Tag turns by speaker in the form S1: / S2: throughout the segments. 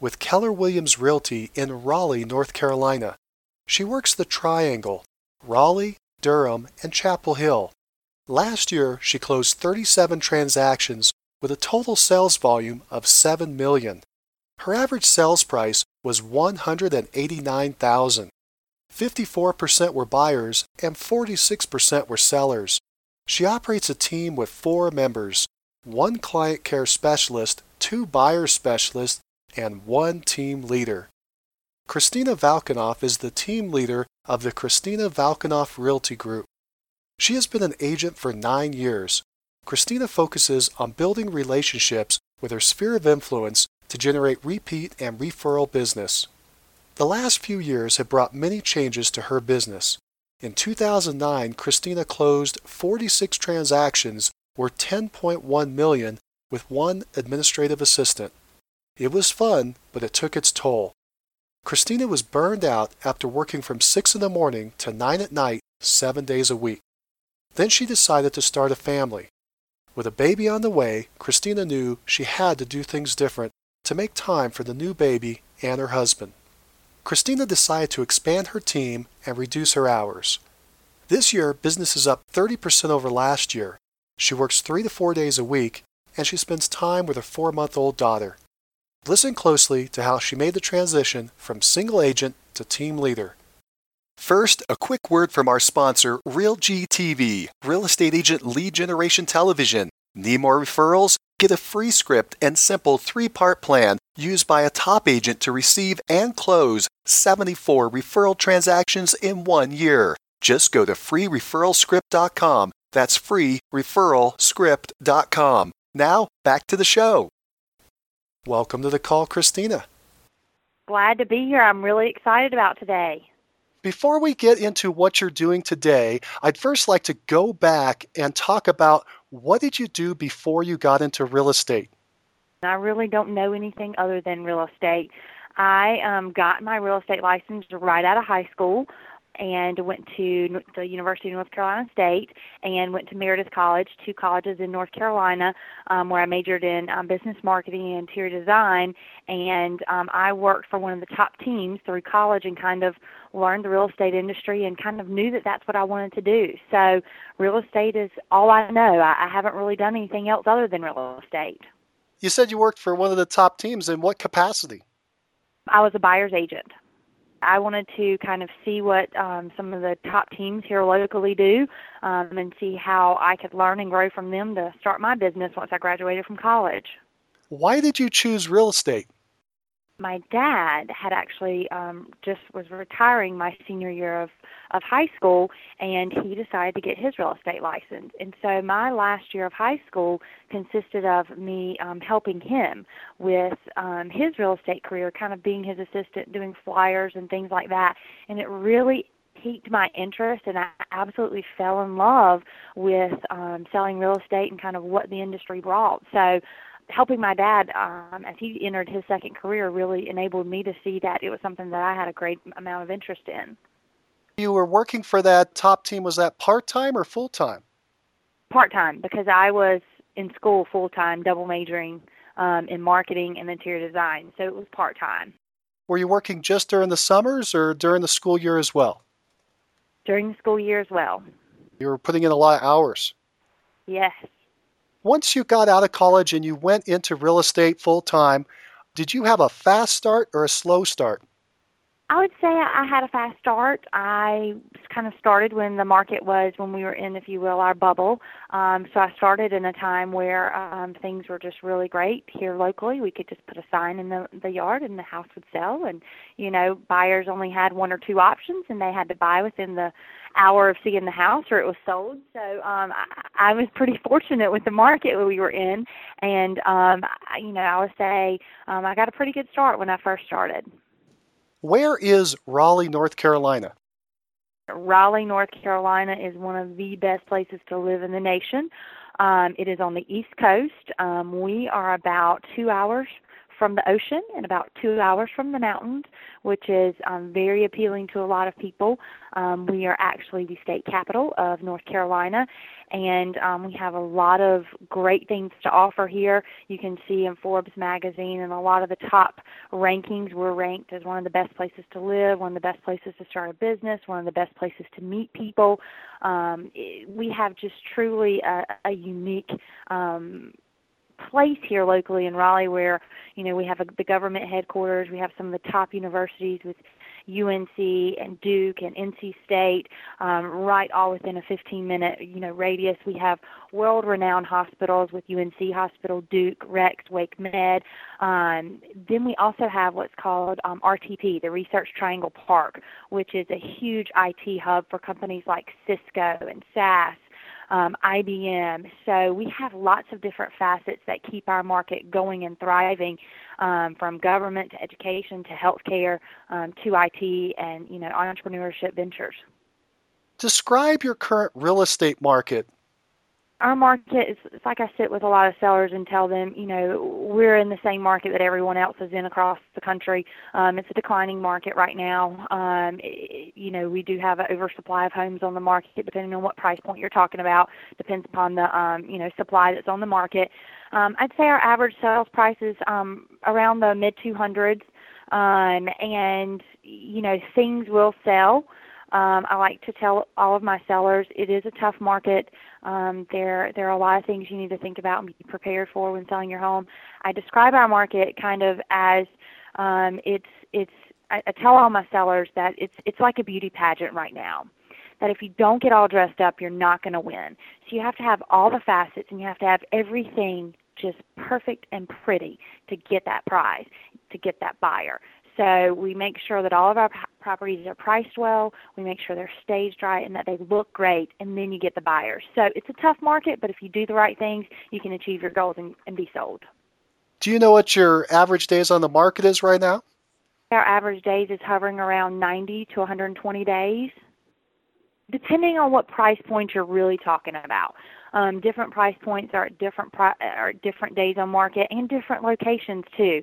S1: with Keller Williams Realty in Raleigh, North Carolina. She works the triangle Raleigh, Durham, and Chapel Hill. Last year, she closed 37 transactions with a total sales volume of 7 million. Her average sales price was 189,000. 54% were buyers and 46% were sellers. She operates a team with four members, one client care specialist, two buyer specialists, and one team leader. Christina Valkanoff is the team leader of the Christina Valkanoff Realty Group. She has been an agent for nine years. Christina focuses on building relationships with her sphere of influence to generate repeat and referral business. The last few years have brought many changes to her business. In 2009, Christina closed 46 transactions worth 10.1 million with one administrative assistant. It was fun, but it took its toll. Christina was burned out after working from 6 in the morning to 9 at night, seven days a week. Then she decided to start a family. With a baby on the way, Christina knew she had to do things different to make time for the new baby and her husband. Christina decided to expand her team and reduce her hours. This year, business is up 30% over last year. She works three to four days a week, and she spends time with her four month old daughter. Listen closely to how she made the transition from single agent to team leader. First, a quick word from our sponsor, RealGTV, Real Estate Agent Lead Generation Television. Need more referrals? Get a free script and simple three part plan used by a top agent to receive and close 74 referral transactions in one year. Just go to freereferralscript.com. That's freereferralscript.com. Now, back to the show. Welcome to the call, Christina.
S2: Glad to be here. I'm really excited about today.
S1: Before we get into what you're doing today, I'd first like to go back and talk about what did you do before you got into real estate?
S2: I really don't know anything other than real estate. I um, got my real estate license right out of high school and went to the University of North Carolina State and went to Meredith College, two colleges in North Carolina, um, where I majored in um, business marketing and interior design. And um, I worked for one of the top teams through college and kind of learned the real estate industry and kind of knew that that's what I wanted to do. So real estate is all I know. I, I haven't really done anything else other than real estate.
S1: You said you worked for one of the top teams. In what capacity?
S2: I was a buyer's agent. I wanted to kind of see what um, some of the top teams here locally do um, and see how I could learn and grow from them to start my business once I graduated from college.
S1: Why did you choose real estate?
S2: My dad had actually um just was retiring my senior year of of high school and he decided to get his real estate license and so my last year of high school consisted of me um helping him with um his real estate career kind of being his assistant doing flyers and things like that and it really piqued my interest and I absolutely fell in love with um selling real estate and kind of what the industry brought. So helping my dad um, as he entered his second career really enabled me to see that it was something that I had a great amount of interest in.
S1: You were working for that top team. Was that part time or full time?
S2: Part time because I was in school full time, double majoring um, in marketing and interior design, so it was part time.
S1: Were you working just during the summers or during the school year as well?
S2: During the school year as well.
S1: You were putting in a lot of hours.
S2: Yes
S1: once you got out of college and you went into real estate full time, did you have a fast start or a slow start?
S2: I would say I had a fast start. I kind of started when the market was, when we were in, if you will, our bubble. Um, so I started in a time where um, things were just really great here locally. We could just put a sign in the the yard and the house would sell. And you know, buyers only had one or two options, and they had to buy within the hour of seeing the house or it was sold. So um, I, I was pretty fortunate with the market we were in, and um, I, you know, I would say um, I got a pretty good start when I first started.
S1: Where is Raleigh, North Carolina?
S2: Raleigh, North Carolina is one of the best places to live in the nation. Um, it is on the East Coast. Um, we are about two hours from the ocean and about two hours from the mountains, which is um, very appealing to a lot of people. Um, we are actually the state capital of North Carolina, and um, we have a lot of great things to offer here. You can see in Forbes magazine and a lot of the top rankings, we're ranked as one of the best places to live, one of the best places to start a business, one of the best places to meet people. Um, we have just truly a, a unique um, place here locally in Raleigh where you know we have a, the government headquarters, we have some of the top universities with UNC and Duke and NC State, um, right all within a 15 minute you know radius. We have world renowned hospitals with UNC Hospital, Duke, Rex, Wake Med. Um, then we also have what's called um, RTP, the Research Triangle Park, which is a huge IT hub for companies like Cisco and SAS um, IBM. So we have lots of different facets that keep our market going and thriving, um, from government to education to healthcare um, to IT and you know entrepreneurship ventures.
S1: Describe your current real estate market
S2: our market is it's like I sit with a lot of sellers and tell them, you know, we're in the same market that everyone else is in across the country. Um, it's a declining market right now. Um, it, you know, we do have an oversupply of homes on the market, depending on what price point you're talking about. Depends upon the um, you know supply that's on the market. Um, I'd say our average sales price is um, around the mid 200s, um, and you know things will sell. Um, I like to tell all of my sellers it is a tough market. Um, there there are a lot of things you need to think about and be prepared for when selling your home. I describe our market kind of as um, it's it's I, I tell all my sellers that it's it's like a beauty pageant right now. That if you don't get all dressed up, you're not going to win. So you have to have all the facets and you have to have everything just perfect and pretty to get that prize, to get that buyer. So we make sure that all of our properties are priced well, we make sure they're staged right, and that they look great, and then you get the buyers. So it's a tough market, but if you do the right things, you can achieve your goals and, and be sold.
S1: Do you know what your average days on the market is right now?
S2: Our average days is hovering around 90 to 120 days, depending on what price point you're really talking about. Um, different price points are at different pri- are different days on market and different locations too.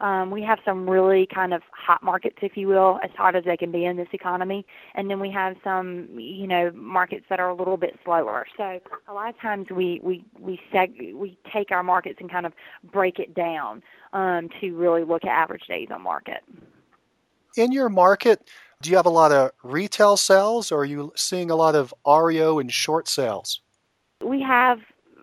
S2: Um, we have some really kind of hot markets, if you will, as hot as they can be in this economy, and then we have some, you know, markets that are a little bit slower. So a lot of times we we we seg- we take our markets and kind of break it down um, to really look at average days on market.
S1: In your market, do you have a lot of retail sales, or are you seeing a lot of REO and short sales?
S2: We have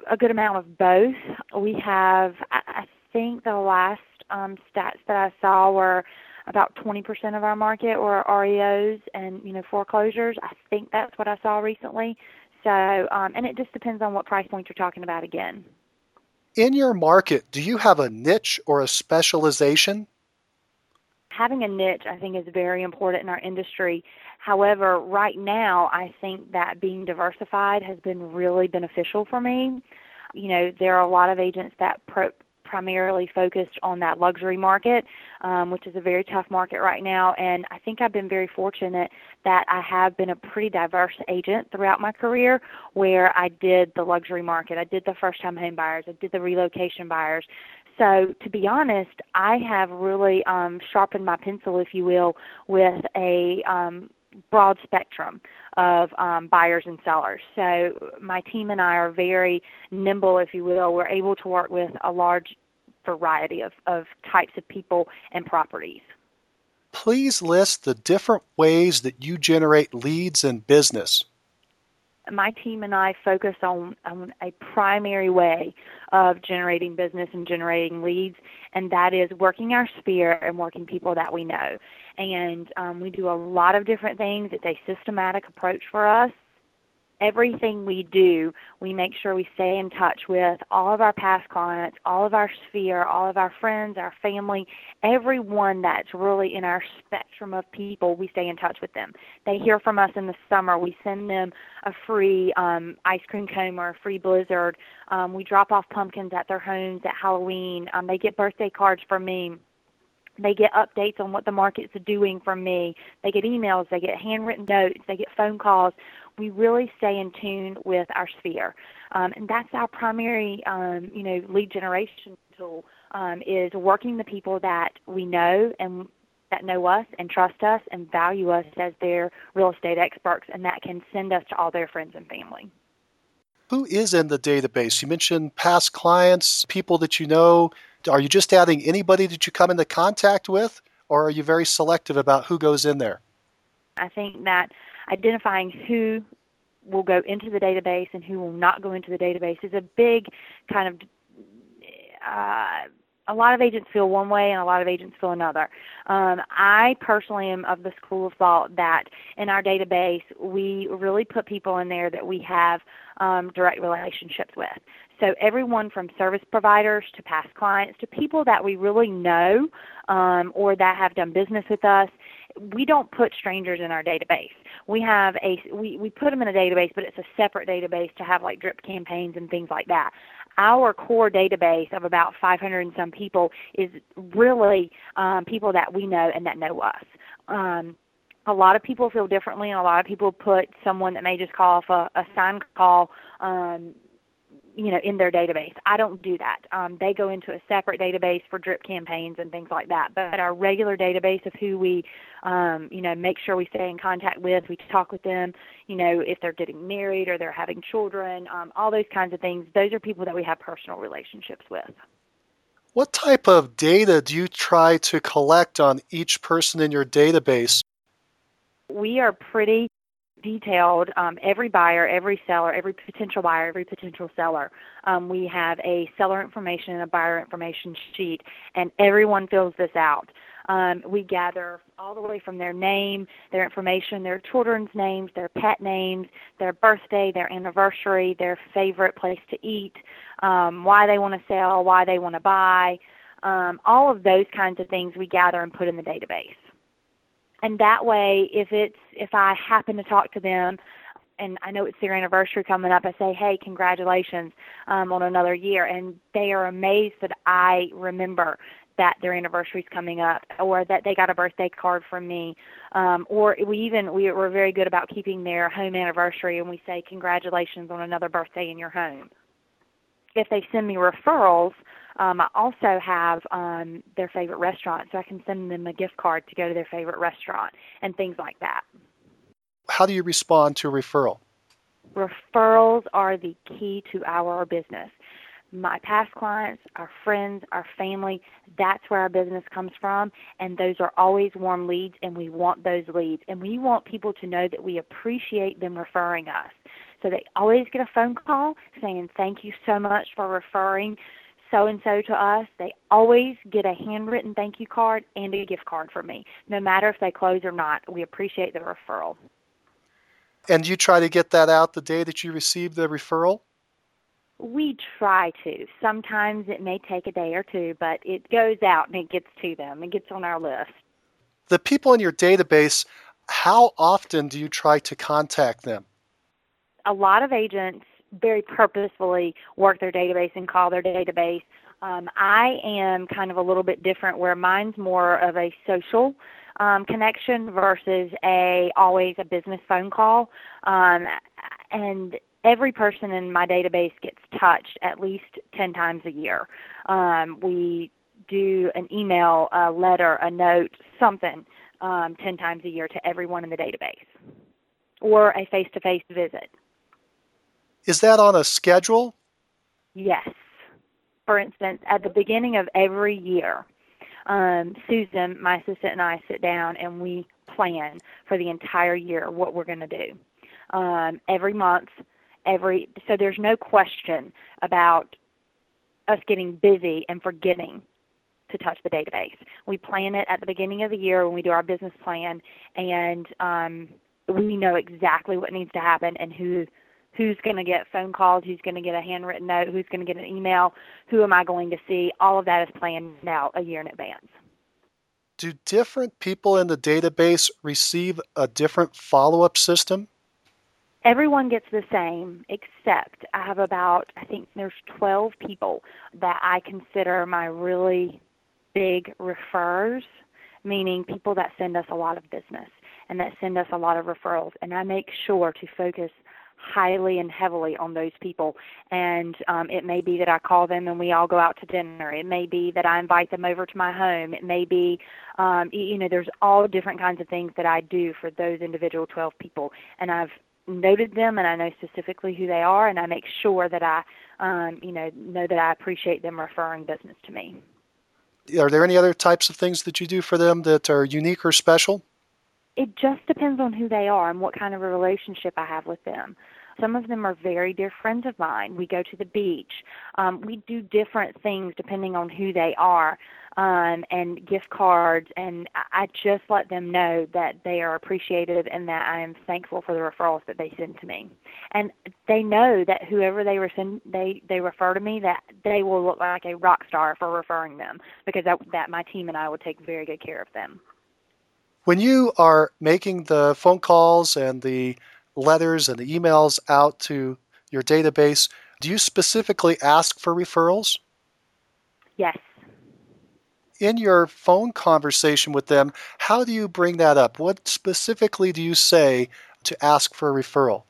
S2: a good amount of both. We have, I think, the last um, stats that I saw were about 20% of our market were REOs and you know foreclosures. I think that's what I saw recently. So, um, and it just depends on what price point you're talking about again.
S1: In your market, do you have a niche or a specialization?
S2: Having a niche, I think, is very important in our industry. However, right now, I think that being diversified has been really beneficial for me. You know, there are a lot of agents that pro- primarily focused on that luxury market, um, which is a very tough market right now. And I think I've been very fortunate that I have been a pretty diverse agent throughout my career where I did the luxury market, I did the first time home buyers, I did the relocation buyers. So, to be honest, I have really um, sharpened my pencil, if you will, with a um, broad spectrum of um, buyers and sellers. So my team and I are very nimble, if you will. We're able to work with a large variety of, of types of people and properties.
S1: Please list the different ways that you generate leads in business.
S2: My team and I focus on, on a primary way of generating business and generating leads, and that is working our sphere and working people that we know. And um, we do a lot of different things. It's a systematic approach for us everything we do, we make sure we stay in touch with all of our past clients, all of our sphere, all of our friends, our family, everyone that's really in our spectrum of people, we stay in touch with them. They hear from us in the summer. We send them a free um, ice cream cone or a free blizzard. Um, we drop off pumpkins at their homes at Halloween. Um, they get birthday cards from me They get updates on what the market's doing from me. They get emails, they get handwritten notes, they get phone calls. We really stay in tune with our sphere. Um, and that's our primary, um, you know, lead generation tool um, is working the people that we know and that know us and trust us and value us as their real estate experts and that can send us to all their friends and family.
S1: Who is in the database? You mentioned past clients, people that you know. Are you just adding anybody that you come into contact with, or are you very selective about who goes in there?
S2: I think that identifying who will go into the database and who will not go into the database is a big kind of uh, a lot of agents feel one way and a lot of agents feel another. Um, I personally am of the school of thought that in our database we really put people in there that we have um, direct relationships with. So everyone from service providers to past clients to people that we really know um, or that have done business with us, we don't put strangers in our database. We have a we, we put them in a database, but it's a separate database to have like drip campaigns and things like that our core database of about 500 and some people is really um, people that we know and that know us. Um, a lot of people feel differently, and a lot of people put someone that may just call off a, a sign call um, you know in their database. I don't do that. Um, they go into a separate database for drip campaigns and things like that. But our regular database of who we um, you know make sure we stay in contact with, we talk with them. You know if they're getting married or they're having children, um, all those kinds of things. Those are people that we have personal relationships with.
S1: What type of data do you try to collect on each person in your database?
S2: We are pretty detailed um, every buyer, every seller, every potential buyer, every potential seller. Um, we have a seller information and a buyer information sheet, and everyone fills this out. Um, we gather all the way from their name, their information, their children's names, their pet names, their birthday, their anniversary, their favorite place to eat, um, why they want to sell, why they want to buy. Um, all of those kinds of things we gather and put in the database and that way if it's if i happen to talk to them and i know it's their anniversary coming up i say hey congratulations um, on another year. And they are amazed that i remember that their anniversary is coming up or that they got a birthday card from me. Um, or we even we, we're very good about keeping their home anniversary and we say congratulations on another birthday in your home. If they send me referrals um, I also have um, their favorite restaurant, so I can send them a gift card to go to their favorite restaurant and things like that.
S1: How do you respond to a referral?
S2: Referrals are the key to our business. My past clients, our friends, our family, that's where our business comes from, and those are always warm leads, and we want those leads. And we want people to know that we appreciate them referring us. So they always get a phone call saying, Thank you so much for referring so and so to us, they always get a handwritten thank you card and a gift card from me, no matter if they close or not. We appreciate the referral.
S1: And you try to get that out the day that you receive the referral?
S2: We try to. Sometimes it may take a day or two, but it goes out and it gets to them. It gets on our list.
S1: The people in your database, how often do you try to contact them?
S2: A lot of agents very purposefully work their database and call their database. Um, I am kind of a little bit different where mine's more of a social um, connection versus a always a business phone call. Um, and every person in my database gets touched at least 10 times a year. Um, we do an email, a letter, a note, something um, 10 times a year to everyone in the database or a face to face visit.
S1: Is that on a schedule?
S2: Yes. For instance, at the beginning of every year, um, Susan, my assistant, and I sit down and we plan for the entire year what we're going to do. Um, every month, every so there's no question about us getting busy and forgetting to touch the database. We plan it at the beginning of the year when we do our business plan, and um, we know exactly what needs to happen and who who's going to get phone calls, who's going to get a handwritten note, who's going to get an email, who am I going to see. All of that is planned out a year in advance.
S1: Do different people in the database receive a different follow up system?
S2: Everyone gets the same, except I have about, I think there's 12 people that I consider my really big referrers, meaning people that send us a lot of business and that send us a lot of referrals. And I make sure to focus highly and heavily on those people. And um, it may be that I call them and we all go out to dinner. It may be that I invite them over to my home. It may be, um, you know, there's all different kinds of things that I do for those individual 12 people. And I've noted them and I know specifically who they are and I make sure that I, um, you know, know that I appreciate them referring business to me.
S1: Are there any other types of things that you do for them that are unique or special?
S2: It just depends on who they are and what kind of a relationship I have with them. Some of them are very dear friends of mine. We go to the beach. Um, we do different things depending on who they are, um, and gift cards. And I just let them know that they are appreciated and that I am thankful for the referrals that they send to me. And they know that whoever they resend, they they refer to me, that they will look like a rock star for referring them because that, that my team and I will take very good care of them.
S1: When you are making the phone calls and the letters and the emails out to your database, do you specifically ask for referrals?
S2: Yes.
S1: In your phone conversation with them, how do you bring that up? What specifically do you say to ask for a referral?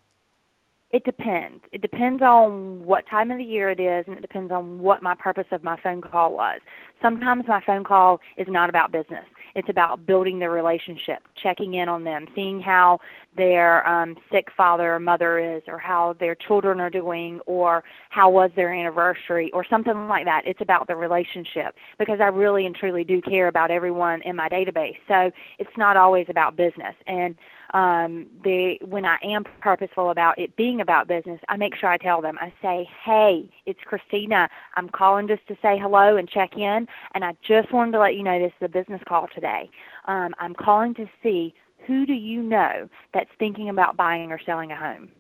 S2: It depends. It depends on what time of the year it is, and it depends on what my purpose of my phone call was. Sometimes my phone call is not about business. It's about building the relationship, checking in on them, seeing how their um, sick father or mother is, or how their children are doing, or how was their anniversary, or something like that. It's about the relationship because I really and truly do care about everyone in my database. So it's not always about business. And um, the when I am purposeful about it being about business, I make sure I tell them. I say, "Hey, it's Christina. I'm calling just to say hello and check in, and I just wanted to let you know this is a business call today. Um, I'm calling to see who do you know that's thinking about buying or selling a home."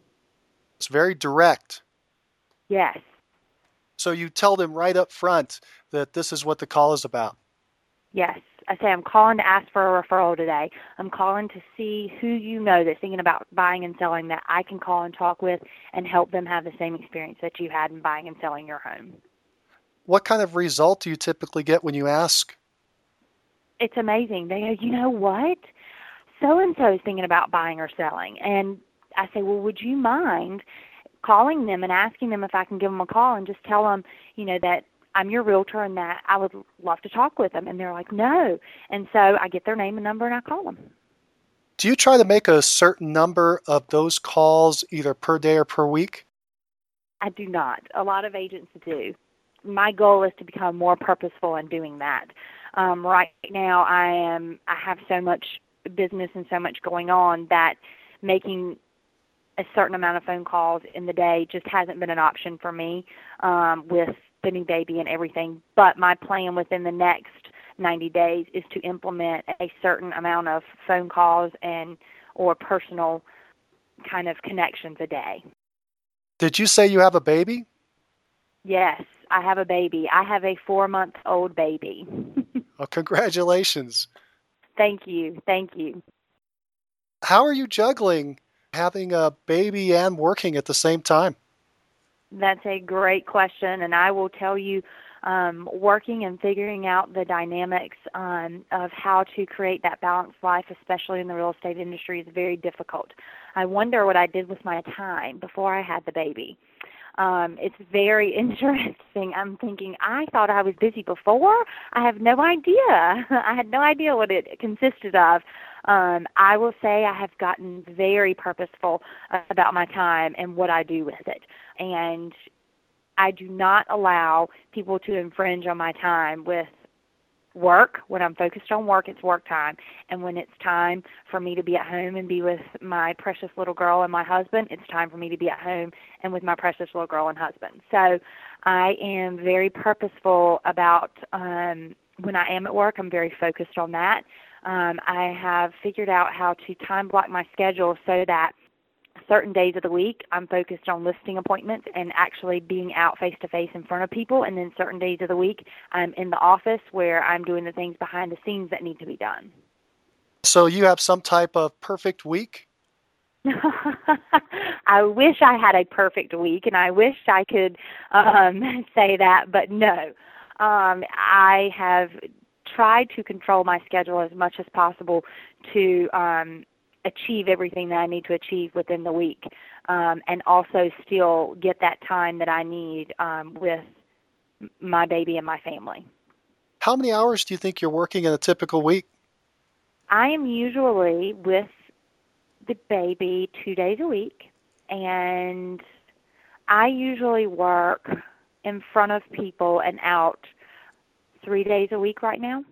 S1: It's very direct.
S2: Yes.
S1: So you tell them right up front that this is what the call is about.
S2: Yes. I say I'm calling to ask for a referral today. I'm calling to see who you know that's thinking about buying and selling that I can call and talk with and help them have the same experience that you had in buying and selling your home.
S1: What kind of result do you typically get when you ask?
S2: It's amazing. They go, you know what? So and so is thinking about buying or selling. And I say, well, would you mind calling them and asking them if I can give them a call and just tell them, you know, that I'm your realtor and that I would love to talk with them. And they're like, no. And so I get their name and number and I call them.
S1: Do you try to make a certain number of those calls either per day or per week?
S2: I do not. A lot of agents do. My goal is to become more purposeful in doing that. Um, right now, I am. I have so much business and so much going on that making a certain amount of phone calls in the day just hasn't been an option for me um, with the new baby and everything. But my plan within the next 90 days is to implement a certain amount of phone calls and or personal kind of connections a day.
S1: Did you say you have a baby?
S2: Yes, I have a baby. I have a four month old baby.
S1: well, congratulations.
S2: Thank you. Thank you.
S1: How are you juggling having a baby and working at the same time?
S2: That's a great question, and I will tell you, um, working and figuring out the dynamics um, of how to create that balanced life, especially in the real estate industry, is very difficult. I wonder what I did with my time before I had the baby. Um, it's very interesting. I'm thinking, I thought I was busy before. I have no idea. I had no idea what it consisted of. Um, I will say I have gotten very purposeful about my time and what I do with it. And I do not allow people to infringe on my time with work. When I'm focused on work, it's work time. And when it's time for me to be at home and be with my precious little girl and my husband, it's time for me to be at home and with my precious little girl and husband. So I am very purposeful about um, when I am at work, I'm very focused on that. Um, I have figured out how to time block my schedule so that certain days of the week I'm focused on listing appointments and actually being out face to face in front of people and then certain days of the week I'm in the office where I'm doing the things behind the scenes that need to be done.
S1: So you have some type of perfect week?
S2: I wish I had a perfect week and I wish I could um say that, but no. Um I have try to control my schedule as much as possible to um, achieve everything that I need to achieve within the week, um, and also still get that time that I need um, with my baby and my family.
S1: How many hours do you think you're working in a typical week?
S2: I am usually with the baby two days a week, and I usually work in front of people and out three days a week right now.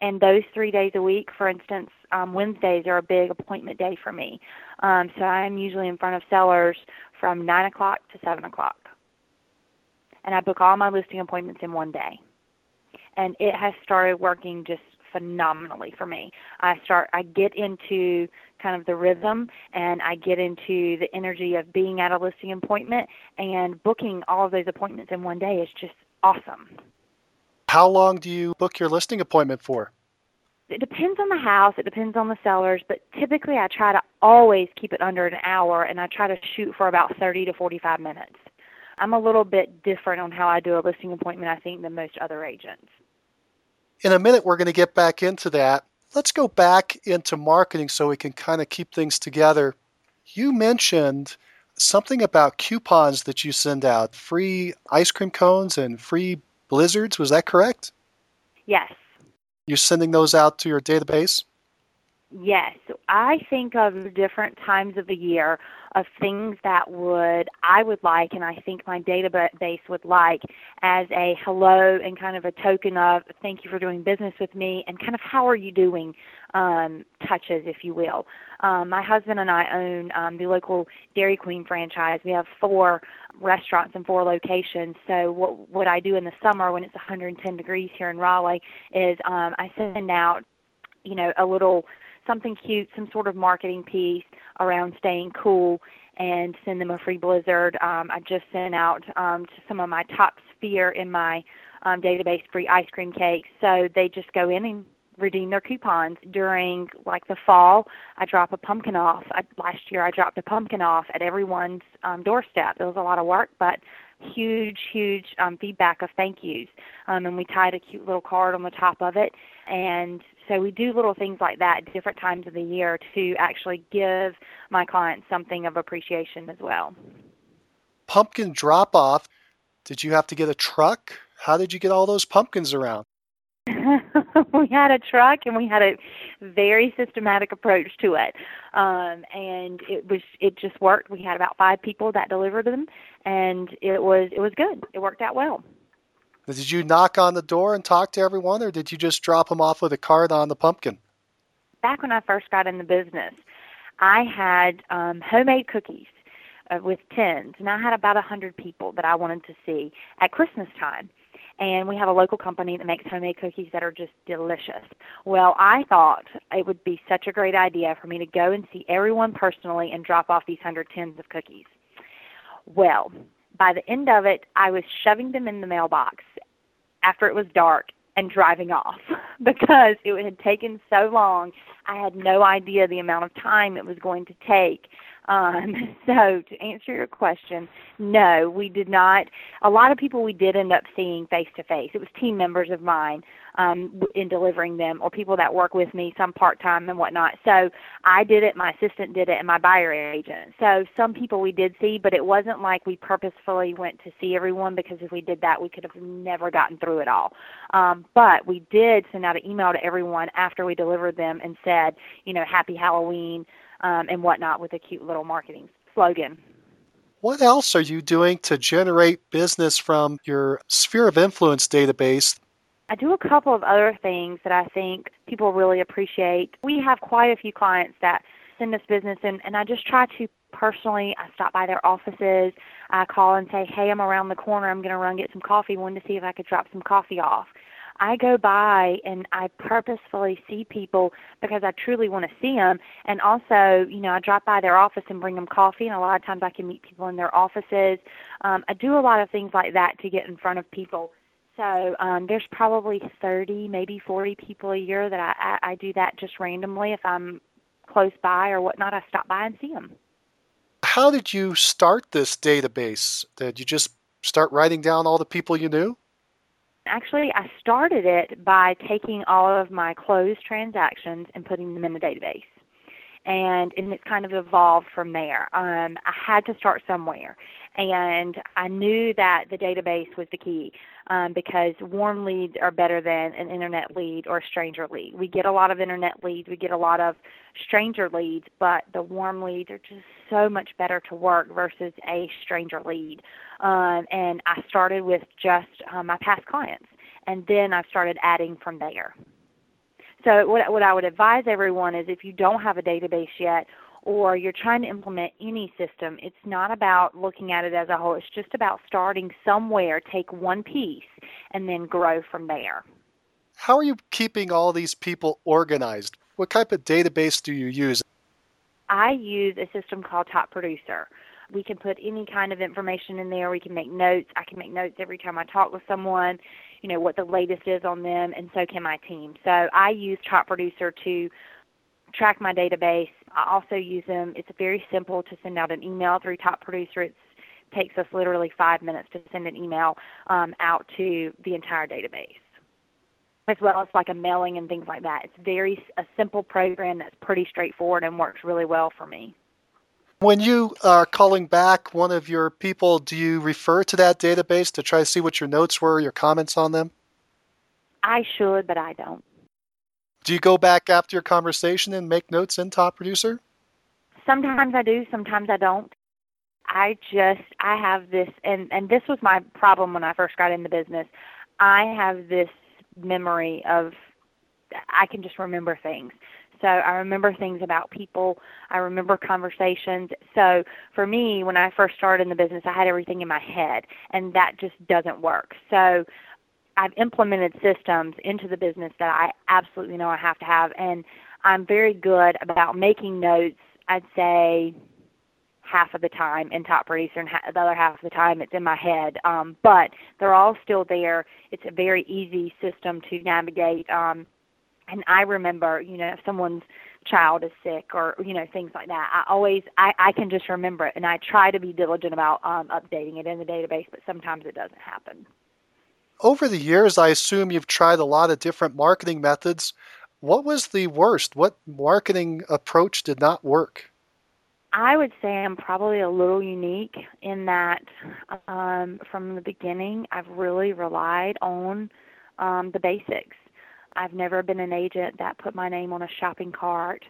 S2: And those three days a week, for instance, um, Wednesdays are a big appointment day for me. Um, so I'm usually in front of sellers from 9 o'clock to 7 o'clock. And I book all my listing appointments in one day. And it has started working just phenomenally for me. I start I get into kind of the rhythm and I get into the energy of being at a listing appointment and booking all of those appointments in one day is just awesome.
S1: How long do you book your listing appointment for?
S2: It depends on the house, it depends on the sellers, but typically I try to always keep it under an hour and I try to shoot for about 30 to 45 minutes. I'm a little bit different on how I do a listing appointment, I think, than most other agents.
S1: In a minute, we're going to get back into that. Let's go back into marketing so we can kind of keep things together. You mentioned something about coupons that you send out free ice cream cones and free blizzards. Was that correct?
S2: Yes.
S1: You're sending those out to your database?
S2: Yes. I think of different times of the year of things that would I would like and I think my database would like as a hello and kind of a token of thank you for doing business with me and kind of how are you doing um, touches, if you will. Um, my husband and I own um, the local Dairy Queen franchise. We have four restaurants and four locations. So what what I do in the summer when it's 110 degrees here in Raleigh is um, I send out you know a little something cute, some sort of marketing piece around staying cool and send them a free blizzard. Um, I just sent out um, to some of my top sphere in my um, database free ice cream cakes. So they just go in and redeem their coupons during like the fall. I drop a pumpkin off. I, last year I dropped a pumpkin off at everyone's um, doorstep. It was a lot of work, but huge, huge um, feedback of thank yous. Um, and we tied a cute little card on the top of it. And so we do little things like that at different times of the year to actually give my clients something of appreciation as well.
S1: Pumpkin drop off. Did you have to get a truck? How did you get all those pumpkins around?
S2: we had a truck and we had a very systematic approach to it. Um and it was it just worked. We had about five people that delivered them and it was it was good. It worked out well.
S1: Did you knock on the door and talk to everyone or did you just drop them off with a card on the pumpkin?
S2: Back when i first got in the business i had um homemade cookies uh, with tins and i had about a hundred people that i wanted to see at christmas time and we have a local company that makes homemade cookies that are just delicious. Well, I thought it would be such a great idea for me to go and see everyone personally and drop off these hundred tins of cookies. Well, by the end of it, I was shoving them in the mailbox after it was dark and driving off because it had taken so long. I had no idea the amount of time it was going to take um, so to answer your question, no, we did not. A lot of people we did end up seeing face to face. It was team members of mine um, in delivering them, or people that work with me, some part time and whatnot. So I did it, my assistant did it, and my buyer agent. So some people we did see, but it wasn't like we purposefully went to see everyone because if we did that, we could have never gotten through it all. Um, but we did send out an email to everyone after we delivered them and said, you know, Happy Halloween um, and whatnot with a cute little marketing slogan.
S1: What else are you doing to generate business from your sphere of influence database?
S2: I do a couple of other things that I think people really appreciate. We have quite a few clients that send us business, and, and I just try to personally, I stop by their offices, I call and say, hey, I'm around the corner, I'm going to run get some coffee, wanted to see if I could drop some coffee off. I go by and I purposefully see people because I truly want to see them. And also, you know, I drop by their office and bring them coffee. And a lot of times I can meet people in their offices. Um, I do a lot of things like that to get in front of people. So um, there's probably 30, maybe 40 people a year that I, I, I do that just randomly. If I'm close by or whatnot, I stop by and see them.
S1: How did you start this database? Did you just start writing down all the people you knew?
S2: Actually, I started it by taking all of my closed transactions and putting them in the database. And, and it's kind of evolved from there. Um, I had to start somewhere, and I knew that the database was the key um, because warm leads are better than an internet lead or a stranger lead. We get a lot of internet leads, we get a lot of stranger leads, but the warm leads are just so much better to work versus a stranger lead. Um, and I started with just um, my past clients, and then I started adding from there. So what what I would advise everyone is if you don't have a database yet or you're trying to implement any system, it's not about looking at it as a whole. It's just about starting somewhere, take one piece and then grow from there.
S1: How are you keeping all these people organized? What type of database do you use?
S2: I use a system called Top Producer. We can put any kind of information in there. We can make notes. I can make notes every time I talk with someone, you know, what the latest is on them, and so can my team. So I use Top Producer to track my database. I also use them. It's very simple to send out an email through Top Producer. It takes us literally five minutes to send an email um, out to the entire database as well as like a mailing and things like that. It's very a simple program that's pretty straightforward and works really well for me.
S1: When you are calling back one of your people, do you refer to that database to try to see what your notes were, your comments on them?
S2: I should, but I don't.
S1: Do you go back after your conversation and make notes in Top Producer?
S2: Sometimes I do, sometimes I don't. I just I have this and and this was my problem when I first got in the business. I have this memory of I can just remember things. So I remember things about people. I remember conversations. So for me, when I first started in the business, I had everything in my head, and that just doesn't work. So I've implemented systems into the business that I absolutely know I have to have, and I'm very good about making notes. I'd say half of the time in Top Producer, and the other half of the time it's in my head. Um, but they're all still there. It's a very easy system to navigate. Um, and I remember, you know, if someone's child is sick or you know things like that. I always I, I can just remember it, and I try to be diligent about um, updating it in the database, but sometimes it doesn't happen.
S1: Over the years, I assume you've tried a lot of different marketing methods. What was the worst? What marketing approach did not work?
S2: I would say I'm probably a little unique in that um, from the beginning, I've really relied on um, the basics I've never been an agent that put my name on a shopping cart.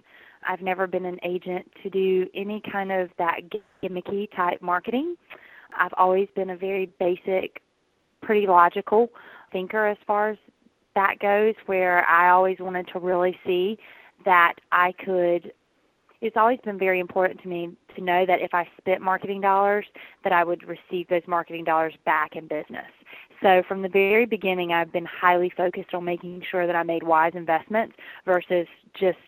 S2: I've never been an agent to do any kind of that gimmicky type marketing. I've always been a very basic, pretty logical thinker as far as that goes, where I always wanted to really see that I could. It's always been very important to me to know that if I spent marketing dollars, that I would receive those marketing dollars back in business. So from the very beginning, I've been highly focused on making sure that I made wise investments versus just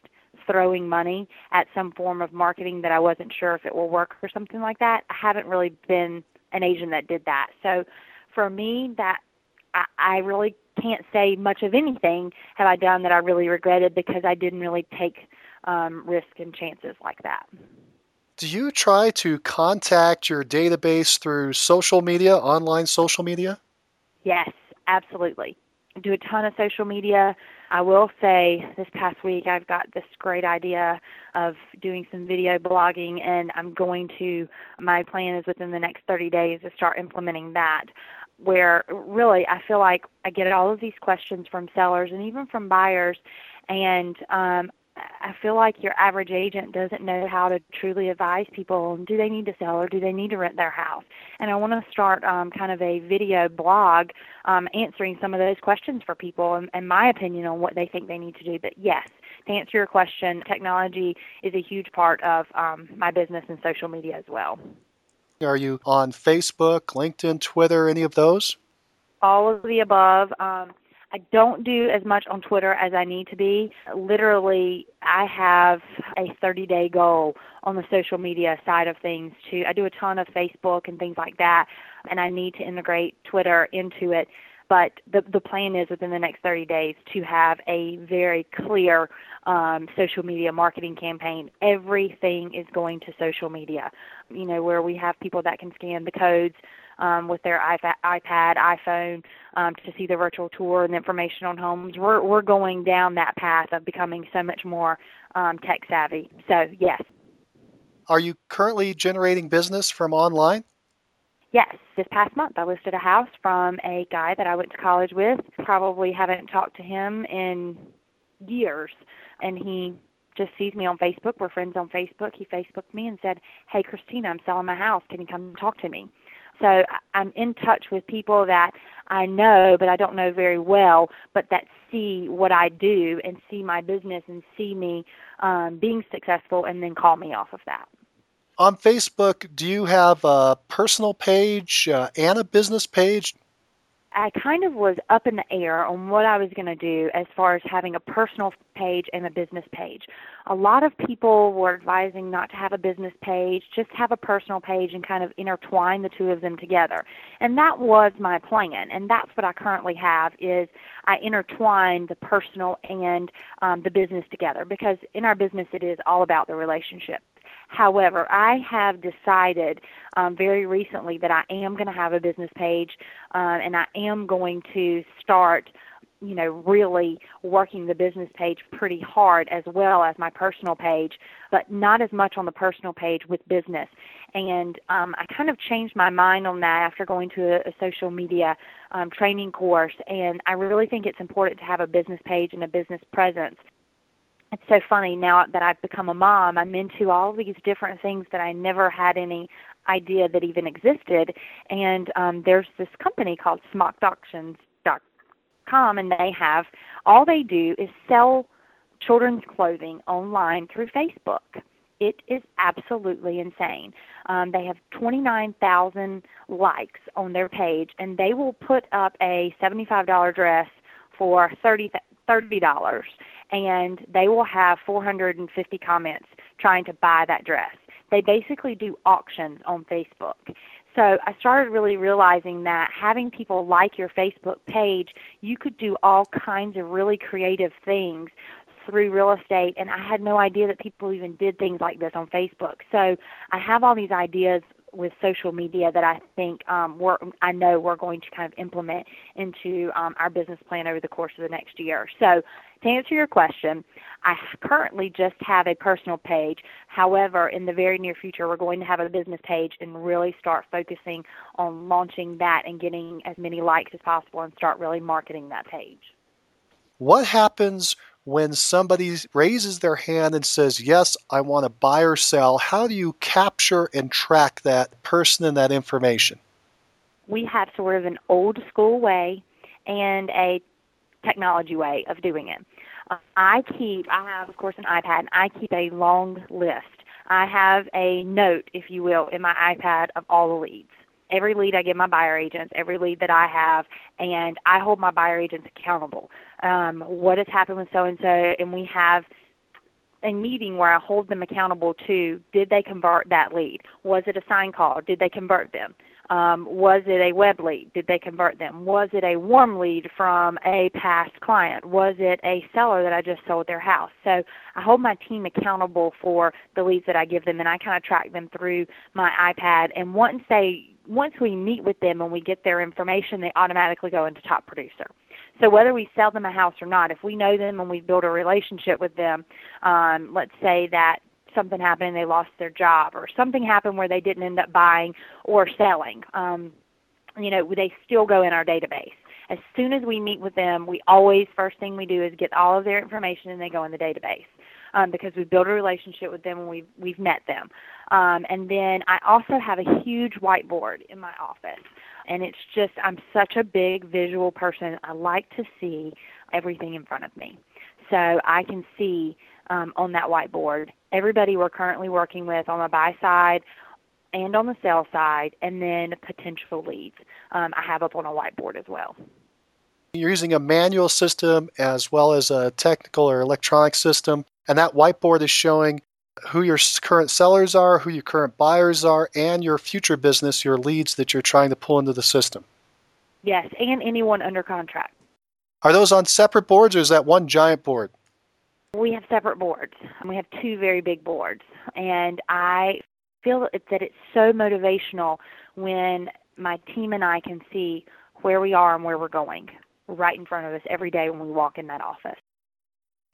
S2: throwing money at some form of marketing that I wasn't sure if it will work or something like that. I haven't really been an agent that did that. So for me, that I, I really can't say much of anything have I done that I really regretted because I didn't really take um, risk and chances like that.
S1: Do you try to contact your database through social media, online social media?
S2: Yes, absolutely. I do a ton of social media. I will say this past week I've got this great idea of doing some video blogging and I'm going to my plan is within the next 30 days to start implementing that where really I feel like I get all of these questions from sellers and even from buyers and um I feel like your average agent doesn't know how to truly advise people do they need to sell or do they need to rent their house. And I want to start um, kind of a video blog um, answering some of those questions for people and, and my opinion on what they think they need to do. But yes, to answer your question, technology is a huge part of um, my business and social media as well.
S1: Are you on Facebook, LinkedIn, Twitter, any of those?
S2: All of the above. Um, I don't do as much on Twitter as I need to be. Literally, I have a 30 day goal on the social media side of things too. I do a ton of Facebook and things like that, and I need to integrate Twitter into it. But the the plan is within the next 30 days to have a very clear um, social media marketing campaign. Everything is going to social media. You know, where we have people that can scan the codes um, with their iPad, iPhone, um, to see the virtual tour and information on homes. We're we're going down that path of becoming so much more um, tech savvy. So yes.
S1: Are you currently generating business from online?
S2: Yes, this past month I listed a house from a guy that I went to college with. Probably haven't talked to him in years, and he just sees me on Facebook. We're friends on Facebook. He Facebooked me and said, "Hey, Christina, I'm selling my house. Can you come talk to me?" So I'm in touch with people that I know, but I don't know very well, but that see what I do and see my business and see me um, being successful, and then call me off of that
S1: on Facebook, do you have a personal page uh, and a business page?
S2: I kind of was up in the air on what I was going to do as far as having a personal page and a business page. A lot of people were advising not to have a business page, just have a personal page and kind of intertwine the two of them together. And that was my plan, and that's what I currently have is I intertwine the personal and um, the business together because in our business it is all about the relationship. However, I have decided um, very recently that I am going to have a business page uh, and I am going to start you know really working the business page pretty hard as well as my personal page but not as much on the personal page with business. And um, i kind of changed my mind on that after going to a, a social media um, training course and i really think it's important to have a business page and a business presence it's so funny now that I've become a mom, I'm into all these different things that I never had any idea that even existed. And um, there's this company called SmockAuctions.com, and they have all they do is sell children's clothing online through Facebook. It is absolutely insane. Um, they have 29,000 likes on their page, and they will put up a $75 dress for 30 $30 and they will have 450 comments trying to buy that dress. They basically do auctions on Facebook. So I started really realizing that having people like your Facebook page, you could do all kinds of really creative things through real estate and I had no idea that people even did things like this on Facebook. So I have all these ideas with social media that I think um, we're, I know we're going to kind of implement into um, our business plan over the course of the next year. So, to answer your question, I currently just have a personal page. However, in the very near future, we're going to have a business page and really start focusing on launching that and getting as many likes as possible and start really marketing that page.
S1: What happens when somebody raises their hand and says, Yes, I want to buy or sell, how do you capture and track that person and that information?
S2: We have sort of an old school way and a technology way of doing it. Uh, I keep, I have, of course, an iPad, and I keep a long list. I have a note, if you will, in my iPad of all the leads every lead I give my buyer agents, every lead that I have, and I hold my buyer agents accountable. Um, what has happened with so and so, and we have a meeting where I hold them accountable to did they convert that lead? Was it a sign call? Did they convert them? Um, was it a web lead? Did they convert them? Was it a warm lead from a past client? Was it a seller that I just sold their house? So I hold my team accountable for the leads that I give them, and I kind of track them through my iPad. And once they once we meet with them and we get their information, they automatically go into top producer. So whether we sell them a house or not, if we know them and we build a relationship with them, um, let's say that something happened and they lost their job or something happened where they didn't end up buying or selling, um, you know, they still go in our database. As soon as we meet with them, we always first thing we do is get all of their information and they go in the database um, because we build a relationship with them and we've we've met them. Um, and then I also have a huge whiteboard in my office, and it's just I'm such a big visual person. I like to see everything in front of me, so I can see um, on that whiteboard everybody we're currently working with on the buy side and on the sell side, and then potential leads. Um, I have up on a whiteboard as well.
S1: You're using a manual system as well as a technical or electronic system. And that whiteboard is showing who your current sellers are, who your current buyers are, and your future business, your leads that you're trying to pull into the system.
S2: Yes, and anyone under contract.
S1: Are those on separate boards or is that one giant board?
S2: We have separate boards. We have two very big boards. And I feel that it's so motivational when my team and I can see where we are and where we're going right in front of us every day when we walk in that office.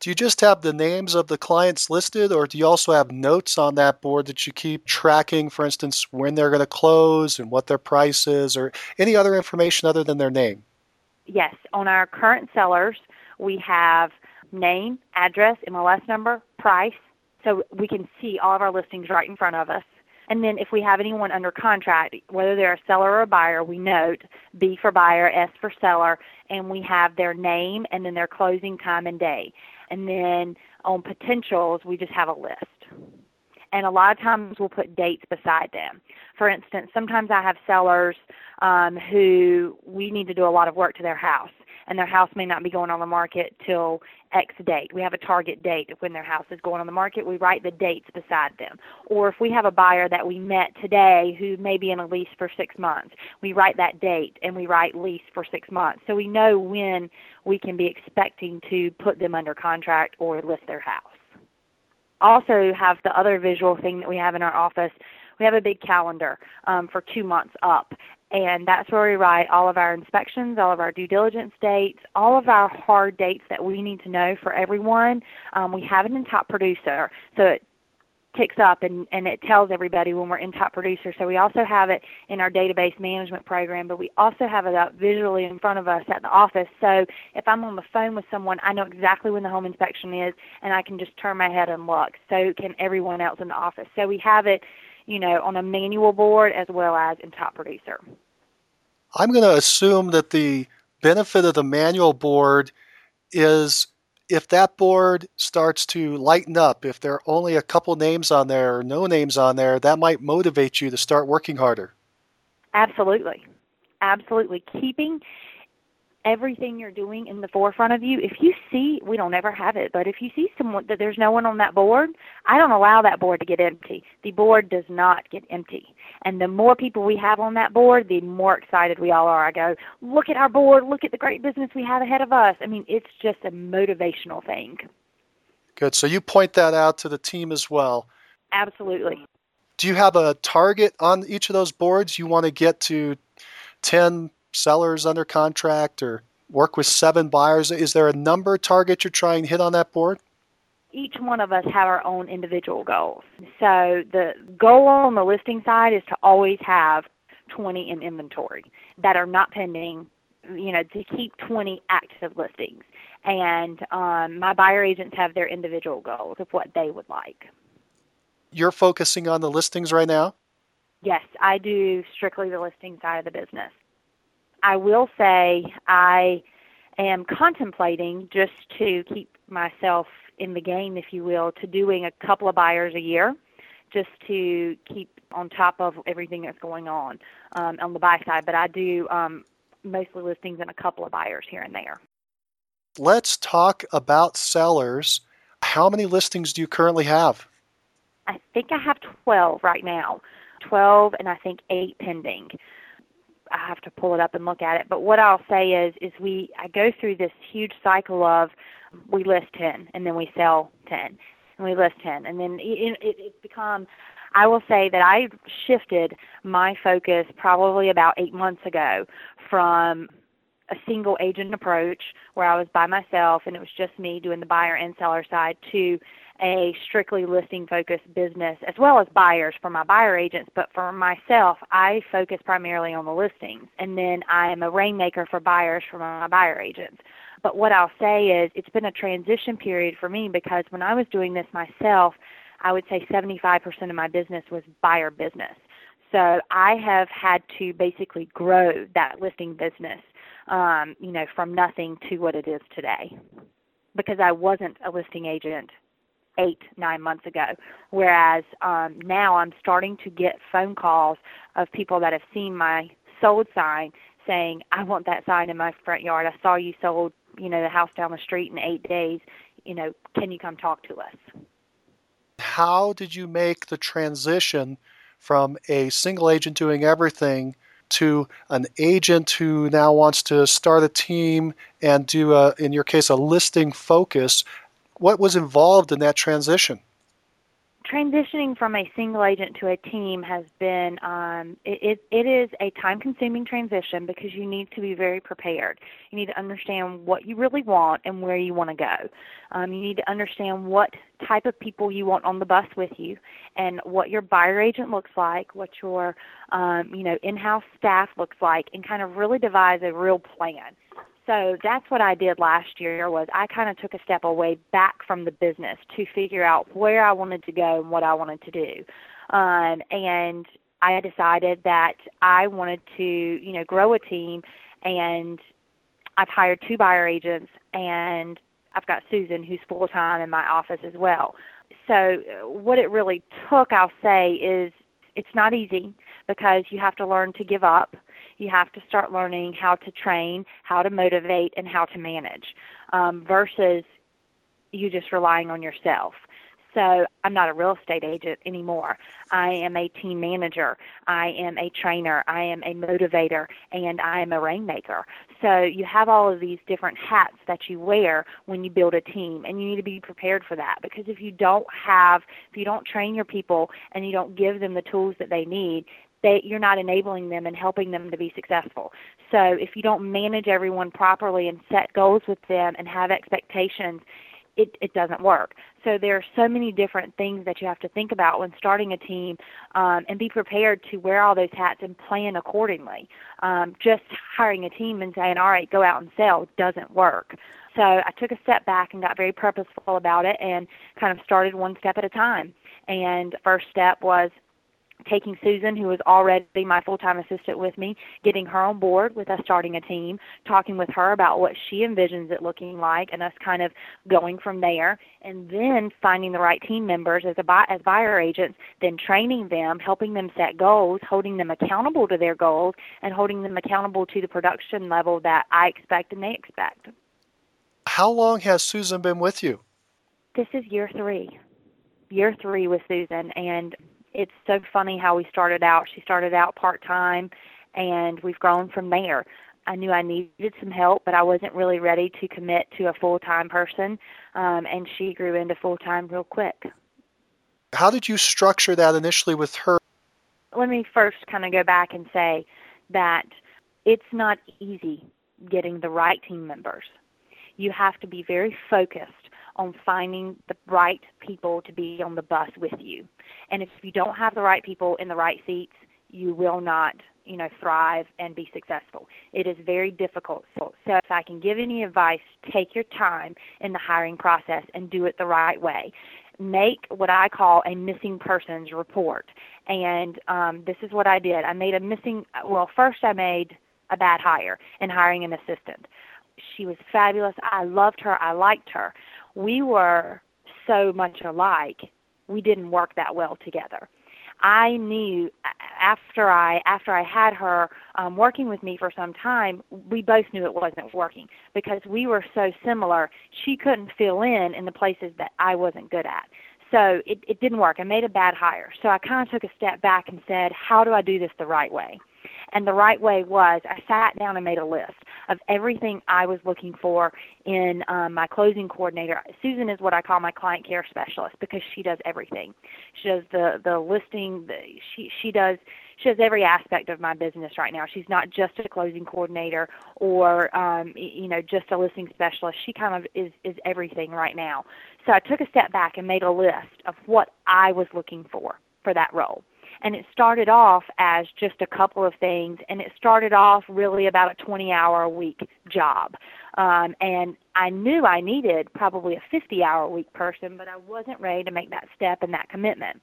S1: Do you just have the names of the clients listed, or do you also have notes on that board that you keep tracking, for instance, when they're going to close and what their price is, or any other information other than their name?
S2: Yes. On our current sellers, we have name, address, MLS number, price, so we can see all of our listings right in front of us. And then if we have anyone under contract, whether they're a seller or a buyer, we note B for buyer, S for seller, and we have their name and then their closing time and day. And then on potentials, we just have a list. And a lot of times we'll put dates beside them. For instance, sometimes I have sellers um, who we need to do a lot of work to their house and their house may not be going on the market till X date. We have a target date when their house is going on the market. We write the dates beside them. Or if we have a buyer that we met today who may be in a lease for six months, we write that date and we write lease for six months. So we know when we can be expecting to put them under contract or list their house. Also have the other visual thing that we have in our office we have a big calendar um, for two months up and that's where we write all of our inspections, all of our due diligence dates, all of our hard dates that we need to know for everyone. Um, we have it in Top Producer, so it ticks up and, and it tells everybody when we're in Top Producer. So we also have it in our database management program, but we also have it up visually in front of us at the office. So if I'm on the phone with someone, I know exactly when the home inspection is, and I can just turn my head and look. So can everyone else in the office. So we have it you know, on a manual board as well as in Top Producer.
S1: I'm going to assume that the benefit of the manual board is if that board starts to lighten up, if there are only a couple names on there or no names on there, that might motivate you to start working harder.
S2: Absolutely. Absolutely. Keeping everything you're doing in the forefront of you. If you see, we don't ever have it, but if you see someone that there's no one on that board, I don't allow that board to get empty. The board does not get empty. And the more people we have on that board, the more excited we all are. I go, look at our board, look at the great business we have ahead of us. I mean, it's just a motivational thing.
S1: Good. So you point that out to the team as well.
S2: Absolutely.
S1: Do you have a target on each of those boards? You want to get to 10 sellers under contract or work with seven buyers? Is there a number target you're trying to hit on that board?
S2: Each one of us have our own individual goals. So the goal on the listing side is to always have 20 in inventory that are not pending, you know, to keep 20 active listings. And um, my buyer agents have their individual goals of what they would like.
S1: You're focusing on the listings right now?
S2: Yes, I do strictly the listing side of the business. I will say I am contemplating just to keep myself in the game, if you will, to doing a couple of buyers a year just to keep on top of everything that's going on um, on the buy side. But I do um, mostly listings and a couple of buyers here and there.
S1: Let's talk about sellers. How many listings do you currently have?
S2: I think I have 12 right now. 12 and I think 8 pending. I have to pull it up and look at it. But what I'll say is, is we I go through this huge cycle of we list ten and then we sell ten and we list ten and then it, it, it's become. I will say that I shifted my focus probably about eight months ago from a single agent approach where I was by myself and it was just me doing the buyer and seller side to a strictly listing focused business as well as buyers for my buyer agents, but for myself, I focus primarily on the listings. And then I am a rainmaker for buyers for my buyer agents. But what I'll say is it's been a transition period for me because when I was doing this myself, I would say 75% of my business was buyer business. So I have had to basically grow that listing business, um, you know, from nothing to what it is today because I wasn't a listing agent eight, nine months ago. Whereas um, now I'm starting to get phone calls of people that have seen my sold sign saying, I want that sign in my front yard. I saw you sold, you know, the house down the street in eight days. You know, can you come talk to us?
S1: How did you make the transition from a single agent doing everything to an agent who now wants to start a team and do a, in your case, a listing focus what was involved in that transition?
S2: transitioning from a single agent to a team has been um, it, it, it is a time consuming transition because you need to be very prepared. You need to understand what you really want and where you want to go. Um, you need to understand what type of people you want on the bus with you and what your buyer agent looks like what your um, you know in-house staff looks like and kind of really devise a real plan so that's what I did last year was I kind of took a step away back from the business to figure out where I wanted to go and what I wanted to do. Um, and I decided that I wanted to, you know, grow a team and I've hired two buyer agents and I've got Susan who's full time in my office as well. So what it really took, I'll say, is it's not easy because you have to learn to give up you have to start learning how to train, how to motivate, and how to manage um, versus you just relying on yourself. So I'm not a real estate agent anymore. I am a team manager. I am a trainer. I am a motivator, and I am a rainmaker. So you have all of these different hats that you wear when you build a team, and you need to be prepared for that. Because if you don't have, if you don't train your people and you don't give them the tools that they need, they you're not enabling them and helping them to be successful. So if you don't manage everyone properly and set goals with them and have expectations, it, it doesn't work. So there are so many different things that you have to think about when starting a team um, and be prepared to wear all those hats and plan accordingly. Um, just hiring a team and saying, all right, go out and sell doesn't work. So I took a step back and got very purposeful about it and kind of started one step at a time. And first step was taking Susan, who was already my full time assistant with me, getting her on board with us starting a team, talking with her about what she envisions it looking like, and us kind of going from there, and then finding the right team members as a buy, as buyer agents, then training them, helping them set goals, holding them accountable to their goals, and holding them accountable to the production level that I expect and they expect.
S1: How long has Susan been with you?
S2: This is year three. Year three with Susan, and it's so funny how we started out. She started out part time, and we've grown from there. I knew I needed some help, but I wasn't really ready to commit to a full time person, um, and she grew into full time real quick.
S1: How did you structure that initially with her?
S2: Let me first kind of go back and say that it's not easy getting the right team members. You have to be very focused on finding the right people to be on the bus with you. And if you don't have the right people in the right seats, you will not, you know, thrive and be successful. It is very difficult. So, so if I can give any advice, take your time in the hiring process and do it the right way. Make what I call a missing persons report. And um, this is what I did. I made a missing, well, first I made a bad hire in hiring an assistant. She was fabulous. I loved her. I liked her we were so much alike, we didn't work that well together. I knew after I after I had her um, working with me for some time, we both knew it wasn't working because we were so similar. She couldn't fill in in the places that I wasn't good at. So it, it didn't work. I made a bad hire. So I kind of took a step back and said, how do I do this the right way? And the right way was I sat down and made a list of everything I was looking for in um, my closing coordinator. Susan is what I call my client care specialist because she does everything. She does the the listing. The, she she does she does every aspect of my business right now. She's not just a closing coordinator or um, you know just a listing specialist. She kind of is is everything right now. So I took a step back and made a list of what I was looking for for that role. And it started off as just a couple of things, and it started off really about a 20 hour a week job. Um, and I knew I needed probably a 50 hour a week person, but I wasn't ready to make that step and that commitment.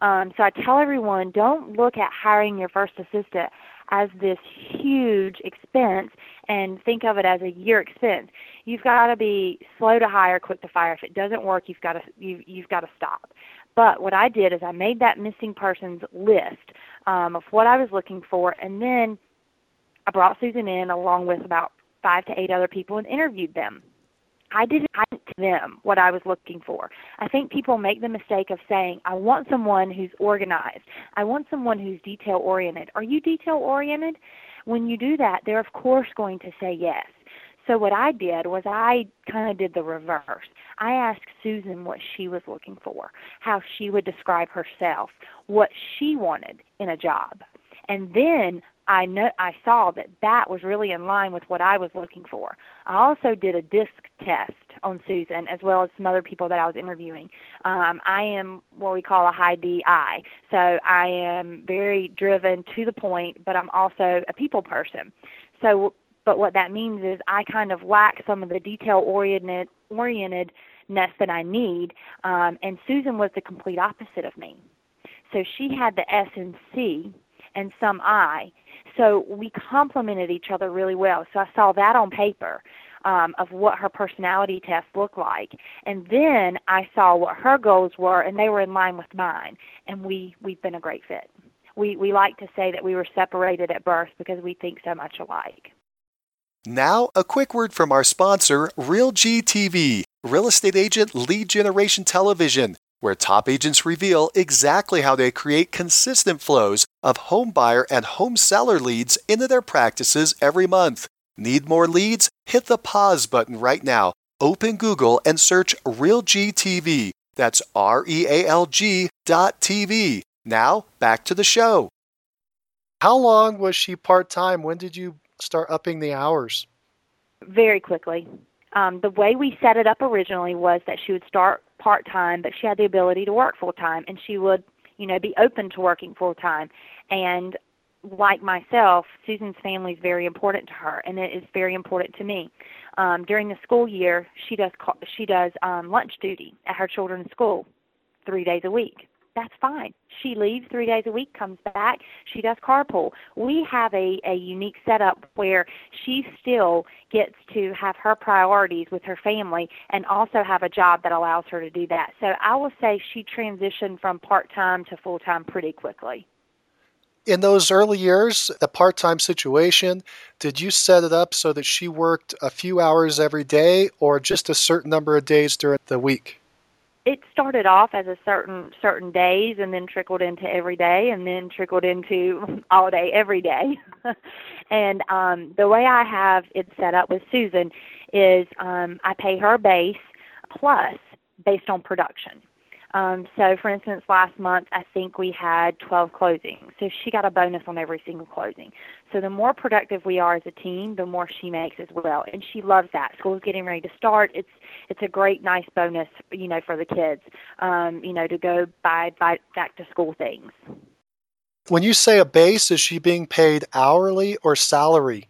S2: Um, so I tell everyone don't look at hiring your first assistant as this huge expense and think of it as a year expense. You've got to be slow to hire, quick to fire. If it doesn't work, you've got to you, you've got to stop. But what I did is I made that missing persons list um, of what I was looking for, and then I brought Susan in along with about five to eight other people and interviewed them. I didn't I to them what I was looking for. I think people make the mistake of saying, I want someone who's organized. I want someone who's detail oriented. Are you detail oriented? When you do that, they're of course going to say yes. So what I did was I kind of did the reverse. I asked Susan what she was looking for, how she would describe herself, what she wanted in a job. And then I know I saw that that was really in line with what I was looking for. I also did a disc test on Susan as well as some other people that I was interviewing. Um, I am what we call a high DI, so I am very driven to the point, but I'm also a people person. So, but what that means is I kind of lack some of the detail oriented orientedness that I need, um, and Susan was the complete opposite of me. So she had the S and C and some I. So we complemented each other really well. So I saw that on paper um, of what her personality test looked like, and then I saw what her goals were, and they were in line with mine. And we we've been a great fit. We we like to say that we were separated at birth because we think so much alike.
S1: Now, a quick word from our sponsor, Real G TV, real estate agent lead generation television where top agents reveal exactly how they create consistent flows of home buyer and home seller leads into their practices every month. Need more leads? Hit the pause button right now. Open Google and search RealGTV. That's R E A L G dot TV. Now, back to the show. How long was she part time? When did you start upping the hours?
S2: Very quickly. Um, the way we set it up originally was that she would start part time, but she had the ability to work full time, and she would, you know, be open to working full time. And like myself, Susan's family is very important to her, and it is very important to me. Um, during the school year, she does she does um, lunch duty at her children's school, three days a week that's fine. She leaves three days a week, comes back, she does carpool. We have a, a unique setup where she still gets to have her priorities with her family and also have a job that allows her to do that. So I will say she transitioned from part time to full time pretty quickly.
S1: In those early years, the part time situation, did you set it up so that she worked a few hours every day or just a certain number of days during the week?
S2: It started off as a certain certain days and then trickled into every day and then trickled into all day every day. And um the way i have it set up with susan is um i pay her base plus based on production um, so, for instance, last month I think we had 12 closings. So she got a bonus on every single closing. So the more productive we are as a team, the more she makes as well, and she loves that. School's getting ready to start. It's it's a great, nice bonus, you know, for the kids, um, you know, to go buy, buy back to school things.
S1: When you say a base, is she being paid hourly or salary?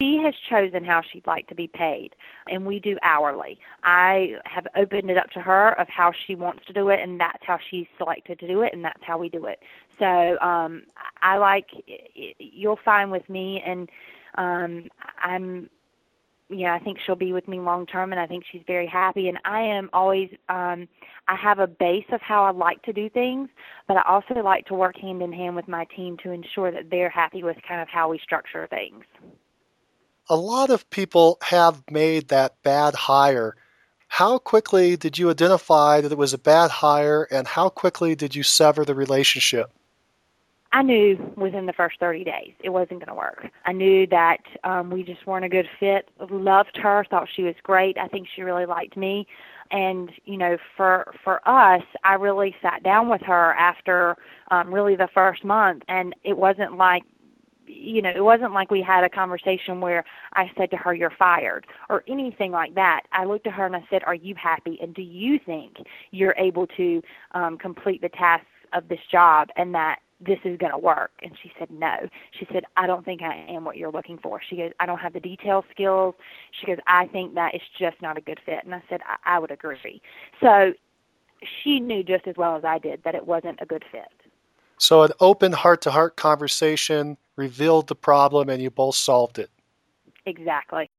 S2: She has chosen how she'd like to be paid, and we do hourly. I have opened it up to her of how she wants to do it, and that's how she's selected to do it, and that's how we do it. So um, I like you'll find with me, and um, I'm yeah, I think she'll be with me long term, and I think she's very happy. And I am always, um, I have a base of how I like to do things, but I also like to work hand in hand with my team to ensure that they're happy with kind of how we structure things
S1: a lot of people have made that bad hire. How quickly did you identify that it was a bad hire, and how quickly did you sever the relationship?
S2: I knew within the first 30 days it wasn't going to work. I knew that um, we just weren't a good fit. Loved her, thought she was great. I think she really liked me, and you know, for for us, I really sat down with her after um, really the first month, and it wasn't like you know, it wasn't like we had a conversation where I said to her, You're fired, or anything like that. I looked at her and I said, Are you happy? And do you think you're able to um, complete the tasks of this job and that this is going to work? And she said, No. She said, I don't think I am what you're looking for. She goes, I don't have the detail skills. She goes, I think that it's just not a good fit. And I said, I, I would agree. So she knew just as well as I did that it wasn't a good fit.
S1: So, an open heart to heart conversation revealed the problem and you both solved it.
S2: Exactly.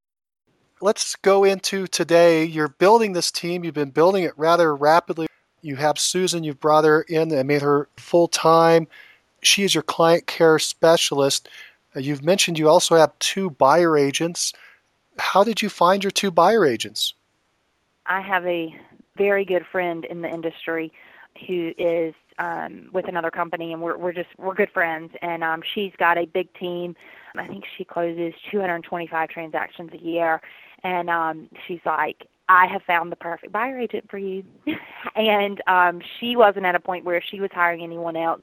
S1: Let's go into today. You're building this team, you've been building it rather rapidly. You have Susan, you've brought her in and made her full time. She is your client care specialist. Uh, you've mentioned you also have two buyer agents. How did you find your two buyer agents?
S2: I have a very good friend in the industry who is um, with another company, and we're we're just we're good friends. And um, she's got a big team I think she closes 225 transactions a year, and um, she's like, I have found the perfect buyer agent for you. and um, she wasn't at a point where she was hiring anyone else.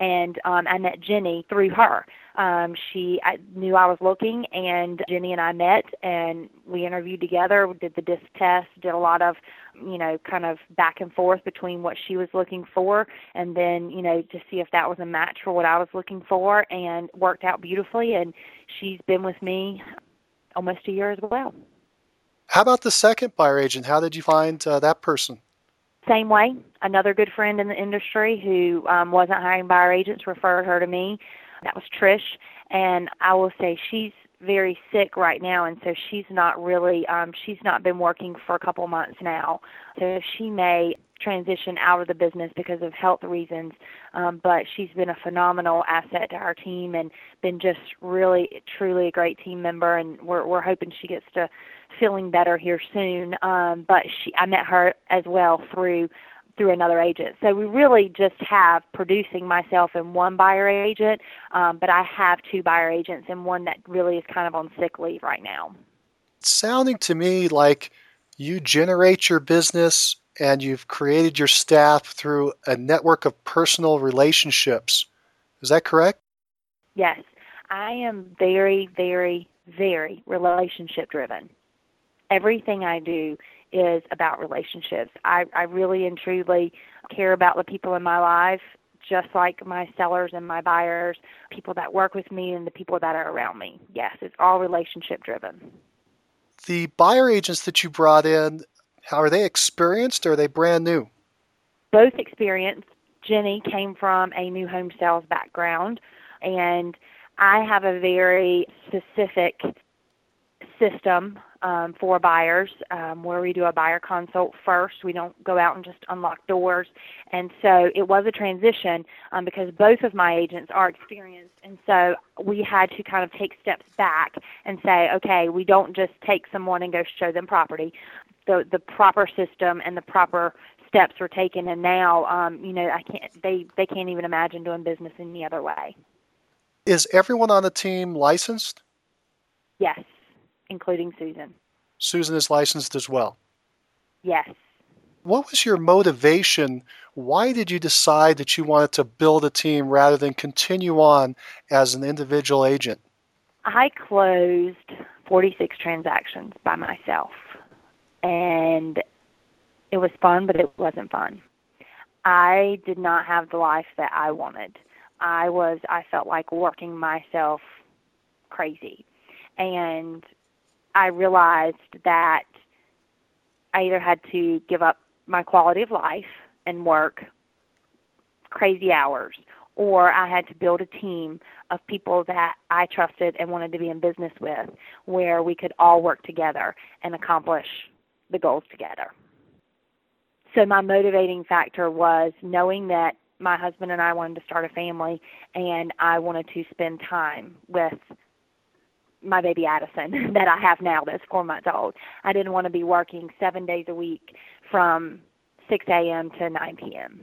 S2: And um, I met Jenny through her. Um, she I knew I was looking, and Jenny and I met, and we interviewed together. Did the disc test, did a lot of, you know, kind of back and forth between what she was looking for, and then, you know, to see if that was a match for what I was looking for, and worked out beautifully. And she's been with me almost a year as well.
S1: How about the second buyer agent? How did you find uh, that person?
S2: Same way. Another good friend in the industry who um, wasn't hiring buyer agents referred her to me. That was Trish, and I will say she's very sick right now, and so she's not really. Um, she's not been working for a couple months now, so she may transition out of the business because of health reasons. Um, but she's been a phenomenal asset to our team and been just really, truly a great team member. And we're we're hoping she gets to feeling better here soon. Um, but she, I met her as well through through another agent. So we really just have producing myself and one buyer agent, um, but I have two buyer agents and one that really is kind of on sick leave right now.
S1: It's sounding to me like you generate your business and you've created your staff through a network of personal relationships. Is that correct?
S2: Yes. I am very, very, very relationship driven. Everything I do is about relationships. I, I really and truly care about the people in my life, just like my sellers and my buyers, people that work with me, and the people that are around me. Yes, it's all relationship driven.
S1: The buyer agents that you brought in, how are they experienced or are they brand new?
S2: Both experienced. Jenny came from a new home sales background, and I have a very specific system um, for buyers um, where we do a buyer consult first. We don't go out and just unlock doors. And so it was a transition um, because both of my agents are experienced. And so we had to kind of take steps back and say, okay, we don't just take someone and go show them property. The, the proper system and the proper steps were taken and now um, you know I can't they, they can't even imagine doing business any other way.
S1: Is everyone on the team licensed?
S2: Yes including Susan.
S1: Susan is licensed as well.
S2: Yes.
S1: What was your motivation? Why did you decide that you wanted to build a team rather than continue on as an individual agent?
S2: I closed 46 transactions by myself. And it was fun, but it wasn't fun. I did not have the life that I wanted. I was I felt like working myself crazy. And I realized that I either had to give up my quality of life and work crazy hours, or I had to build a team of people that I trusted and wanted to be in business with, where we could all work together and accomplish the goals together. So, my motivating factor was knowing that my husband and I wanted to start a family, and I wanted to spend time with my baby Addison that I have now that's four months old. I didn't want to be working seven days a week from 6 a.m. to 9 p.m.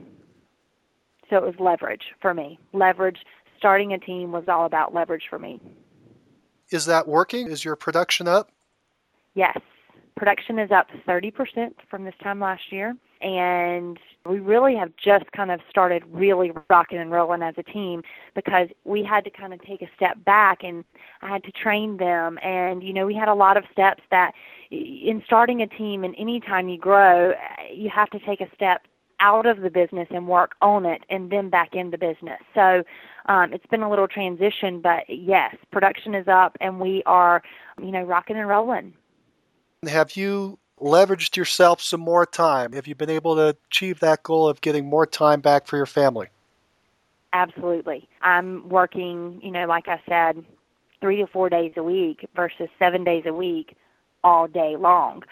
S2: So it was leverage for me. Leverage, starting a team was all about leverage for me.
S1: Is that working? Is your production up?
S2: Yes. Production is up 30% from this time last year and we really have just kind of started really rocking and rolling as a team because we had to kind of take a step back and I had to train them and you know we had a lot of steps that in starting a team and any time you grow you have to take a step out of the business and work on it and then back in the business. So um, it's been a little transition, but yes, production is up and we are, you know, rocking and rolling.
S1: Have you leveraged yourself some more time? Have you been able to achieve that goal of getting more time back for your family?
S2: Absolutely. I'm working, you know, like I said, three to four days a week versus seven days a week all day long.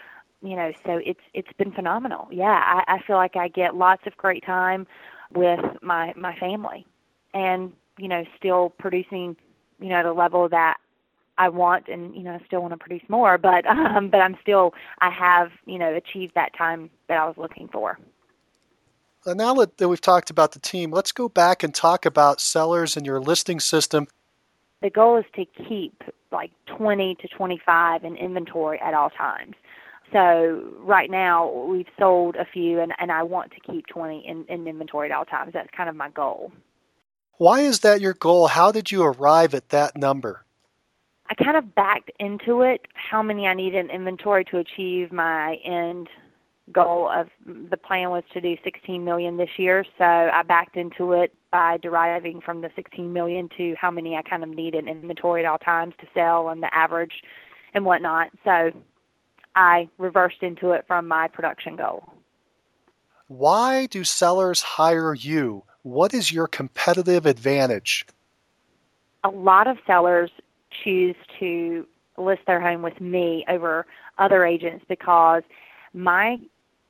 S2: You know, so it's it's been phenomenal. Yeah, I, I feel like I get lots of great time with my my family, and you know, still producing, you know, a level that I want and you know I still want to produce more but um but I'm still I have you know achieved that time that I was looking for.
S1: now that we've talked about the team, let's go back and talk about sellers and your listing system.
S2: the goal is to keep like 20 to 25 in inventory at all times. So right now we've sold a few, and, and I want to keep 20 in, in inventory at all times. That's kind of my goal.
S1: Why is that your goal? How did you arrive at that number?
S2: I kind of backed into it how many I need in inventory to achieve my end goal of the plan was to do 16 million this year. So i backed into it by deriving from the 16 million to how many i kind of need in inventory at all times to sell and the average and whatnot. So i reversed into it from my production goal.
S1: Why do sellers hire you? What is your competitive advantage?
S2: A lot of sellers choose to list their home with me over other agents because my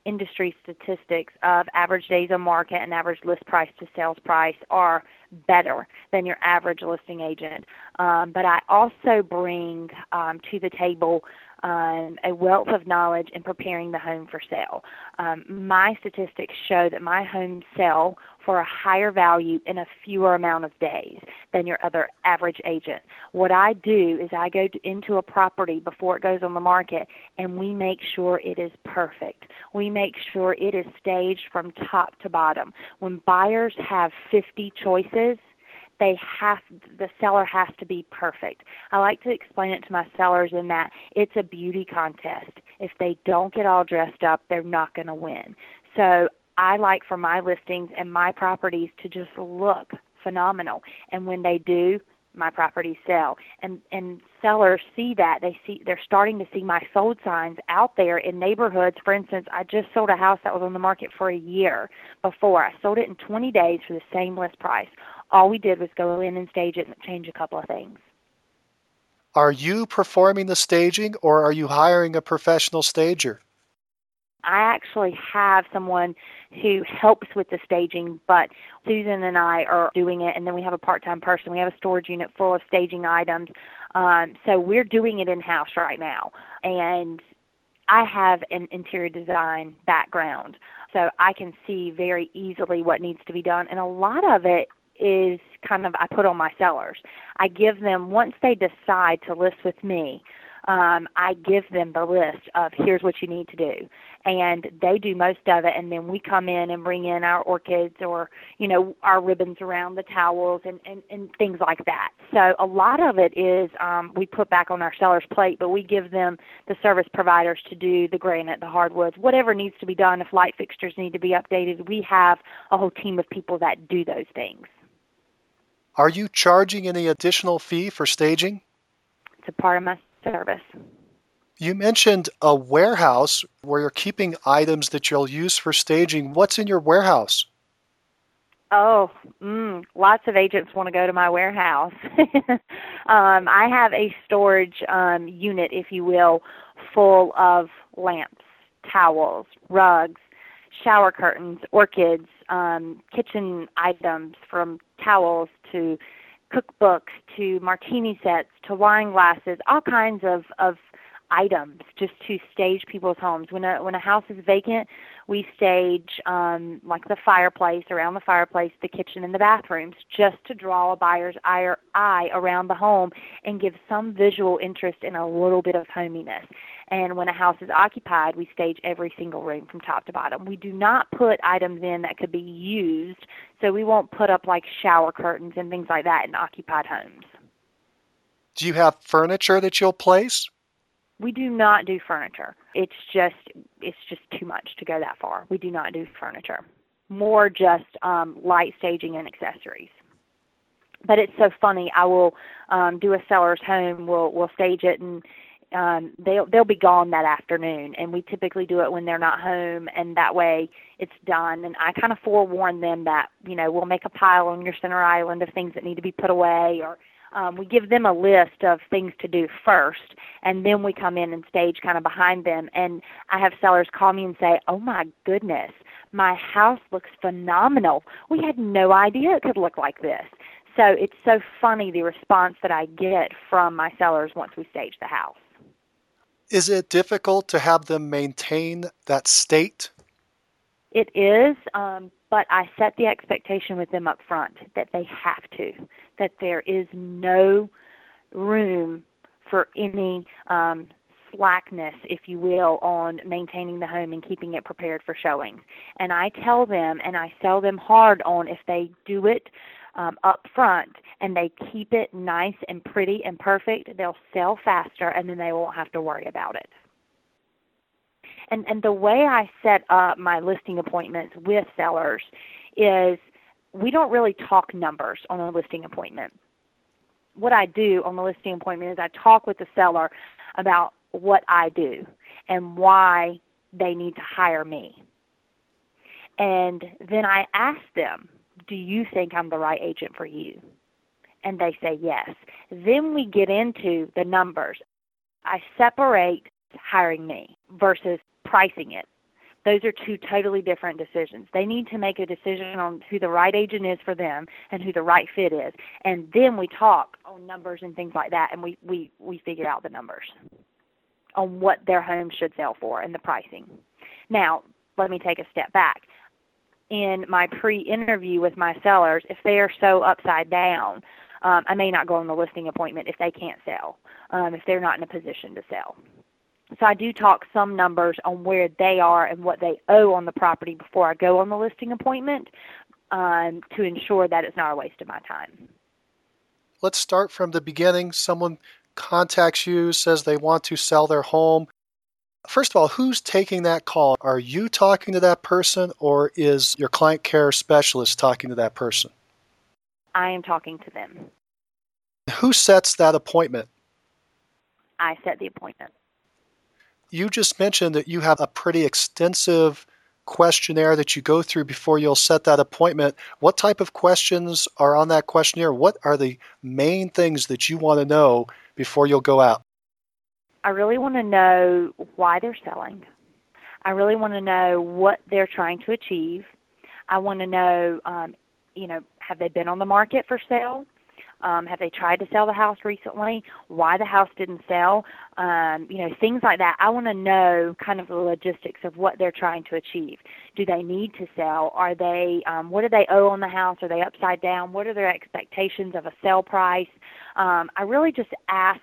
S2: industry statistics of average days on market and average list price to sales price are better than your average listing agent. Um, but I also bring um, to the table um, a wealth of knowledge in preparing the home for sale. Um, my statistics show that my homes sell for a higher value in a fewer amount of days than your other average agent. What I do is I go to, into a property before it goes on the market and we make sure it is perfect. We make sure it is staged from top to bottom. When buyers have 50 choices, they have the seller has to be perfect. I like to explain it to my sellers in that it's a beauty contest. If they don't get all dressed up, they're not going to win. So I like for my listings and my properties to just look phenomenal. And when they do, my properties sell and and sellers see that they see they're starting to see my sold signs out there in neighborhoods for instance i just sold a house that was on the market for a year before i sold it in 20 days for the same list price all we did was go in and stage it and change a couple of things.
S1: Are you performing the staging or are you hiring a professional stager?
S2: I actually have someone who helps with the staging, but Susan and I are doing it, and then we have a part time person. We have a storage unit full of staging items. Um, so we're doing it in house right now. And I have an interior design background, so I can see very easily what needs to be done. And a lot of it is kind of I put on my sellers. I give them once they decide to list with me, um, I give them the list of here's what you need to do, and they do most of it, and then we come in and bring in our orchids or you know our ribbons around the towels and and, and things like that. So a lot of it is um, we put back on our seller's plate, but we give them the service providers to do the granite, the hardwoods, whatever needs to be done. If light fixtures need to be updated, we have a whole team of people that do those things.
S1: Are you charging any additional fee for staging?
S2: It's a part of my service.
S1: You mentioned a warehouse where you're keeping items that you'll use for staging. What's in your warehouse?
S2: Oh, mm, lots of agents want to go to my warehouse. um, I have a storage um, unit, if you will, full of lamps, towels, rugs, shower curtains, orchids, um, kitchen items from towels to cookbooks to martini sets to wine glasses, all kinds of, of items just to stage people's homes. When a when a house is vacant, we stage um, like the fireplace, around the fireplace, the kitchen, and the bathrooms, just to draw a buyer's eye, eye around the home and give some visual interest and a little bit of hominess. And when a house is occupied, we stage every single room from top to bottom. We do not put items in that could be used, so we won't put up like shower curtains and things like that in occupied homes.
S1: Do you have furniture that you'll place?
S2: We do not do furniture. It's just it's just too much to go that far. We do not do furniture. More just um, light staging and accessories. But it's so funny. I will um, do a seller's home. We'll we'll stage it and um they'll they'll be gone that afternoon and we typically do it when they're not home and that way it's done and I kind of forewarn them that you know we'll make a pile on your center island of things that need to be put away or um, we give them a list of things to do first, and then we come in and stage kind of behind them. And I have sellers call me and say, "Oh my goodness, my house looks phenomenal. We had no idea it could look like this." So it's so funny the response that I get from my sellers once we stage the house.
S1: Is it difficult to have them maintain that state?
S2: It is. Um, but I set the expectation with them up front that they have to, that there is no room for any um, slackness, if you will, on maintaining the home and keeping it prepared for showings. And I tell them and I sell them hard on if they do it um, up front and they keep it nice and pretty and perfect, they'll sell faster and then they won't have to worry about it. And and the way I set up my listing appointments with sellers is we don't really talk numbers on a listing appointment. What I do on the listing appointment is I talk with the seller about what I do and why they need to hire me. And then I ask them, Do you think I'm the right agent for you? And they say yes. Then we get into the numbers. I separate hiring me versus pricing it. Those are two totally different decisions. They need to make a decision on who the right agent is for them and who the right fit is. And then we talk on numbers and things like that and we, we, we figure out the numbers on what their home should sell for and the pricing. Now, let me take a step back. In my pre-interview with my sellers, if they are so upside down, um, I may not go on the listing appointment if they can't sell, um, if they're not in a position to sell. So I do talk some numbers on where they are and what they owe on the property before I go on the listing appointment um, to ensure that it's not a waste of my time.
S1: Let's start from the beginning. Someone contacts you, says they want to sell their home. First of all, who's taking that call? Are you talking to that person or is your client care specialist talking to that person?
S2: I am talking to them.
S1: Who sets that appointment?
S2: I set the appointment.
S1: You just mentioned that you have a pretty extensive questionnaire that you go through before you'll set that appointment. What type of questions are on that questionnaire? What are the main things that you want to know before you'll go out?
S2: I really want to know why they're selling. I really want to know what they're trying to achieve. I want to know, um, you know, have they been on the market for sale? Um, have they tried to sell the house recently? Why the house didn't sell? Um, you know, things like that. I want to know kind of the logistics of what they're trying to achieve. Do they need to sell? Are they? Um, what do they owe on the house? Are they upside down? What are their expectations of a sell price? Um, I really just ask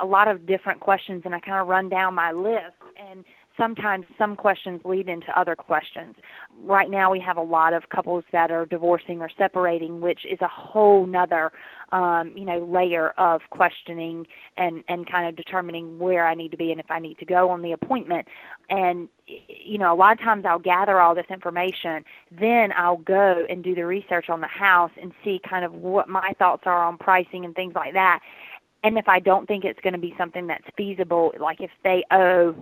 S2: a lot of different questions, and I kind of run down my list and sometimes some questions lead into other questions. Right now we have a lot of couples that are divorcing or separating, which is a whole nother um, you know, layer of questioning and, and kind of determining where I need to be and if I need to go on the appointment. And you know, a lot of times I'll gather all this information, then I'll go and do the research on the house and see kind of what my thoughts are on pricing and things like that. And if I don't think it's going to be something that's feasible, like if they owe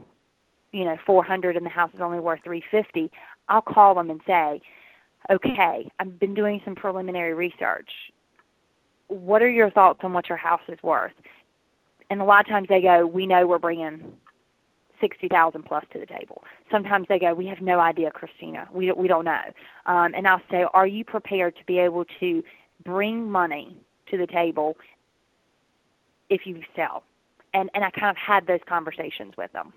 S2: you know 400 and the house is only worth 350 i'll call them and say okay i've been doing some preliminary research what are your thoughts on what your house is worth and a lot of times they go we know we're bringing 60,000 plus to the table. Sometimes they go, we have no idea, Christina. We we don't know. Um, and I'll say, are you prepared to be able to bring money to the table if you sell? And and I kind of had those conversations with them.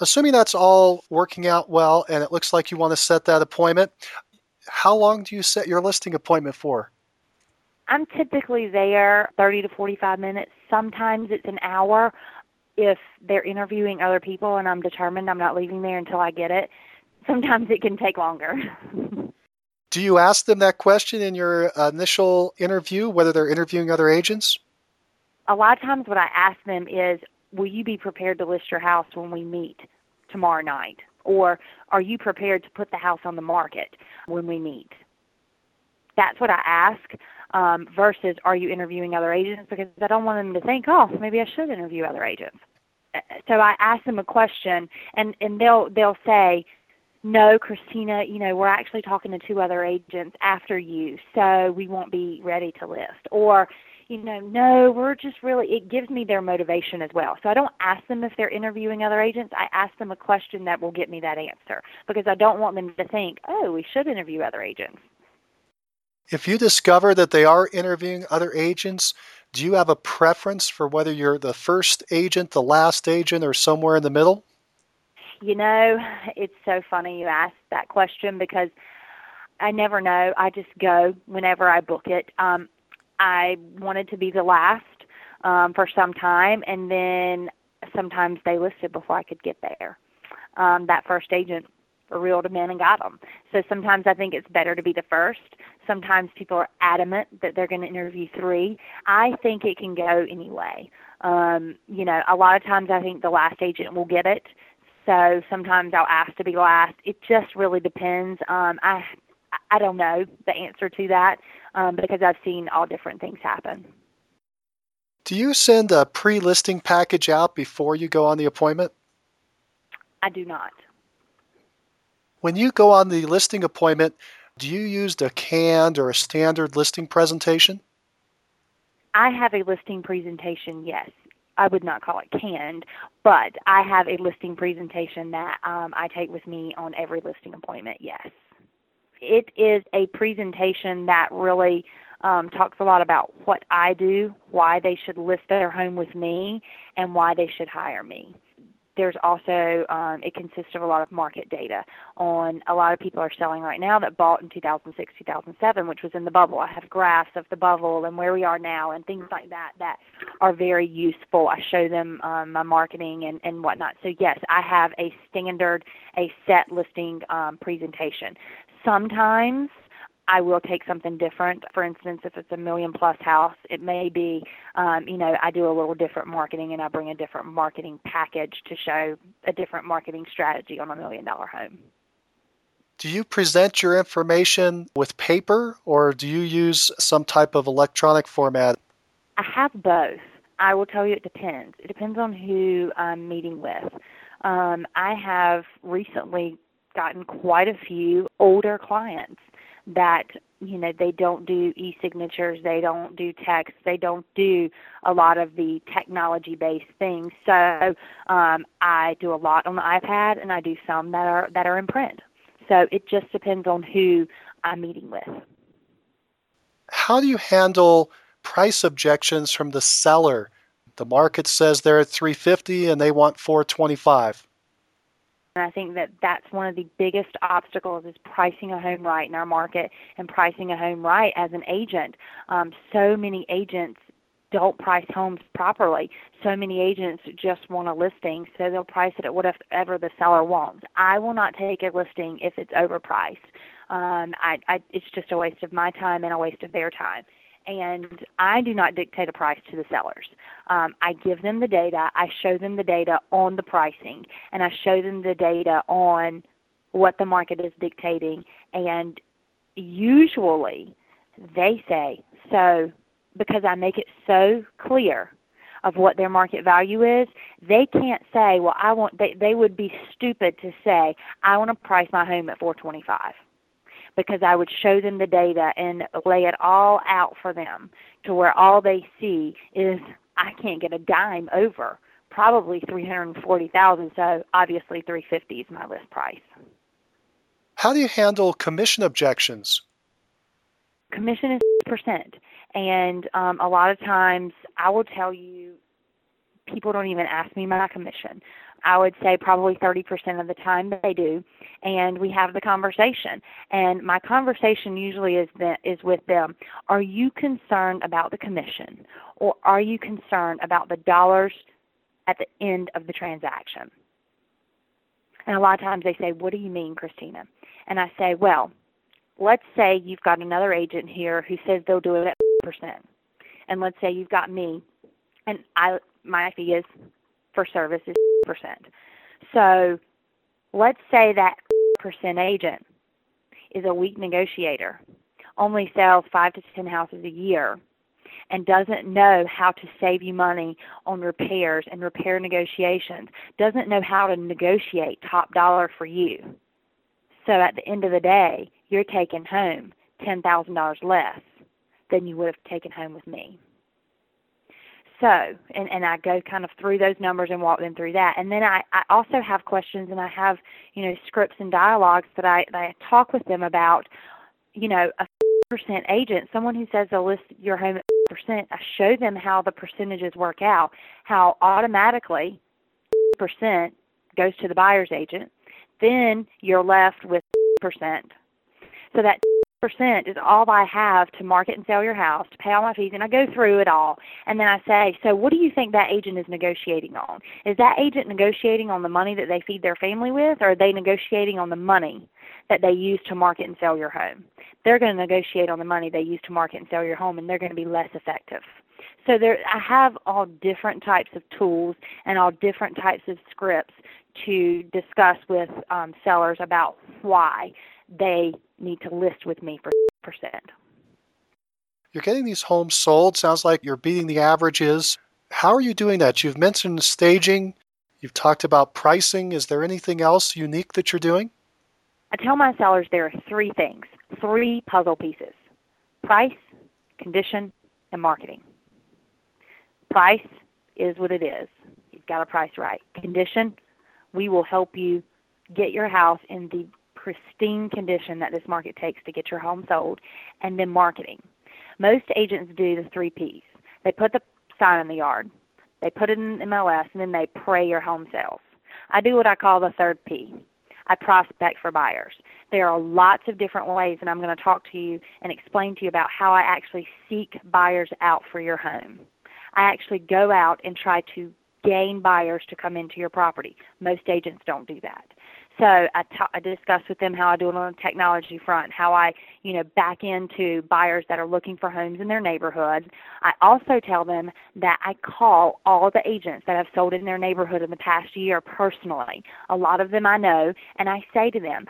S1: Assuming that's all working out well and it looks like you want to set that appointment, how long do you set your listing appointment for?
S2: I'm typically there 30 to 45 minutes. Sometimes it's an hour if they're interviewing other people and I'm determined I'm not leaving there until I get it. Sometimes it can take longer.
S1: do you ask them that question in your initial interview, whether they're interviewing other agents?
S2: A lot of times, what I ask them is, will you be prepared to list your house when we meet tomorrow night? Or are you prepared to put the house on the market when we meet? That's what I ask um, versus are you interviewing other agents? Because I don't want them to think, oh, maybe I should interview other agents. So I ask them a question, and and they'll they'll say, no, Christina, you know, we're actually talking to two other agents after you, so we won't be ready to list. Or you know, no, we're just really, it gives me their motivation as well. So I don't ask them if they're interviewing other agents. I ask them a question that will get me that answer because I don't want them to think, oh, we should interview other agents.
S1: If you discover that they are interviewing other agents, do you have a preference for whether you're the first agent, the last agent, or somewhere in the middle?
S2: You know, it's so funny you ask that question because I never know. I just go whenever I book it. Um, I wanted to be the last um, for some time, and then sometimes they listed before I could get there. Um, that first agent reeled them in and got them. So sometimes I think it's better to be the first. Sometimes people are adamant that they're going to interview three. I think it can go anyway. Um, you know, a lot of times I think the last agent will get it. So sometimes I'll ask to be last. It just really depends. Um, I I don't know the answer to that um, because I've seen all different things happen.
S1: Do you send a pre listing package out before you go on the appointment?
S2: I do not.
S1: When you go on the listing appointment, do you use a canned or a standard listing presentation?
S2: I have a listing presentation, yes. I would not call it canned, but I have a listing presentation that um, I take with me on every listing appointment, yes. It is a presentation that really um, talks a lot about what I do, why they should list their home with me, and why they should hire me. There's also, um, it consists of a lot of market data on a lot of people are selling right now that bought in 2006, 2007, which was in the bubble. I have graphs of the bubble and where we are now and things like that that are very useful. I show them um, my marketing and, and whatnot. So, yes, I have a standard, a set listing um, presentation. Sometimes I will take something different. For instance, if it's a million plus house, it may be, um, you know, I do a little different marketing and I bring a different marketing package to show a different marketing strategy on a million dollar home.
S1: Do you present your information with paper or do you use some type of electronic format?
S2: I have both. I will tell you it depends. It depends on who I'm meeting with. Um, I have recently gotten quite a few older clients that you know they don't do e-signatures they don't do text they don't do a lot of the technology based things. So um, i do a lot on the ipad and i do some that are that are in print. So it just depends on who i'm meeting with.
S1: How do you handle price objections from the seller? The market says they're at 350 and they want 425
S2: and I think that that's one of the biggest obstacles is pricing a home right in our market and pricing a home right as an agent. Um, so many agents don't price homes properly. So many agents just want a listing, so they'll price it at whatever the seller wants. I will not take a listing if it's overpriced. Um, I, I, it's just a waste of my time and a waste of their time and I do not dictate a price to the sellers. Um, I give them the data, I show them the data on the pricing, and I show them the data on what the market is dictating, and usually they say, so because I make it so clear of what their market value is, they can't say, well, I want, they, they would be stupid to say, I want to price my home at 425 because I would show them the data and lay it all out for them to where all they see is I can't get a dime over probably 340,000 so obviously 350 is my list price.
S1: How do you handle commission objections?
S2: Commission is percent and um, a lot of times I will tell you people don't even ask me my commission. I would say probably 30% of the time they do, and we have the conversation. And my conversation usually is the, is with them. Are you concerned about the commission, or are you concerned about the dollars at the end of the transaction? And a lot of times they say, "What do you mean, Christina?" And I say, "Well, let's say you've got another agent here who says they'll do it at percent, and let's say you've got me, and I my fee is for service is percent. So let's say that percent agent is a weak negotiator, only sells five to ten houses a year, and doesn't know how to save you money on repairs and repair negotiations, doesn't know how to negotiate top dollar for you. So at the end of the day, you're taking home $10,000 less than you would have taken home with me so and and I go kind of through those numbers and walk them through that and then I I also have questions and I have you know scripts and dialogues that I that I talk with them about you know a percent agent someone who says they'll list your home at percent I show them how the percentages work out how automatically percent goes to the buyer's agent. Then you're left with percent. So that percent is all I have to market and sell your house, to pay all my fees, and I go through it all. And then I say, so what do you think that agent is negotiating on? Is that agent negotiating on the money that they feed their family with, or are they negotiating on the money that they use to market and sell your home? They're going to negotiate on the money they use to market and sell your home, and they're going to be less effective. So there, I have all different types of tools and all different types of scripts to discuss with um, sellers about why they need to list with me for percent.
S1: You're getting these homes sold. Sounds like you're beating the averages. How are you doing that? You've mentioned staging. You've talked about pricing. Is there anything else unique that you're doing?
S2: I tell my sellers there are three things, three puzzle pieces price, condition, and marketing. Price is what it is. You've got to price right. Condition, we will help you get your house in the pristine condition that this market takes to get your home sold, and then marketing. Most agents do the three P's. They put the sign in the yard, they put it in MLS, and then they pray your home sells. I do what I call the third P. I prospect for buyers. There are lots of different ways, and I'm going to talk to you and explain to you about how I actually seek buyers out for your home. I actually go out and try to gain buyers to come into your property. Most agents don't do that. So I, I discuss with them how I do it on the technology front, how I, you know, back into buyers that are looking for homes in their neighborhood. I also tell them that I call all the agents that have sold in their neighborhood in the past year personally. A lot of them I know, and I say to them,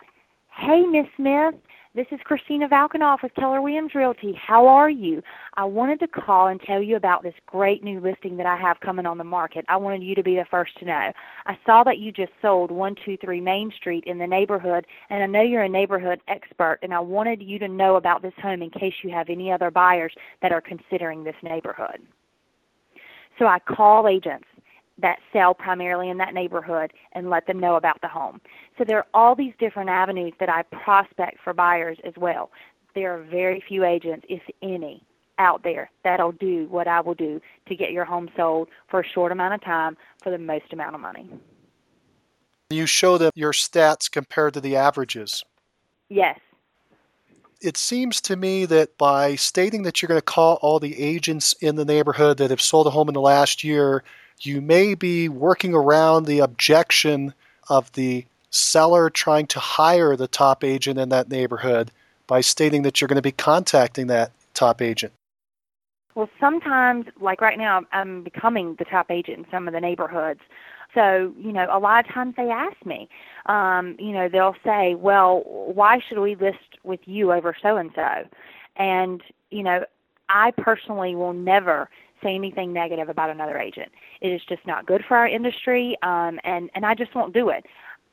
S2: "Hey, Miss Smith, this is Christina Valkanoff with Keller Williams Realty. How are you? I wanted to call and tell you about this great new listing that I have coming on the market. I wanted you to be the first to know. I saw that you just sold 123 Main Street in the neighborhood, and I know you're a neighborhood expert, and I wanted you to know about this home in case you have any other buyers that are considering this neighborhood. So I call agents that sell primarily in that neighborhood and let them know about the home. So there are all these different avenues that I prospect for buyers as well. There are very few agents, if any, out there that'll do what I will do to get your home sold for a short amount of time for the most amount of money.
S1: You show them your stats compared to the averages.
S2: Yes.
S1: It seems to me that by stating that you're going to call all the agents in the neighborhood that have sold a home in the last year, you may be working around the objection of the seller trying to hire the top agent in that neighborhood by stating that you're going to be contacting that top agent.
S2: Well, sometimes, like right now, I'm becoming the top agent in some of the neighborhoods. So, you know, a lot of times they ask me, um, you know, they'll say, well, why should we list with you over so and so? And, you know, I personally will never say anything negative about another agent. It is just not good for our industry, um, and and I just won't do it.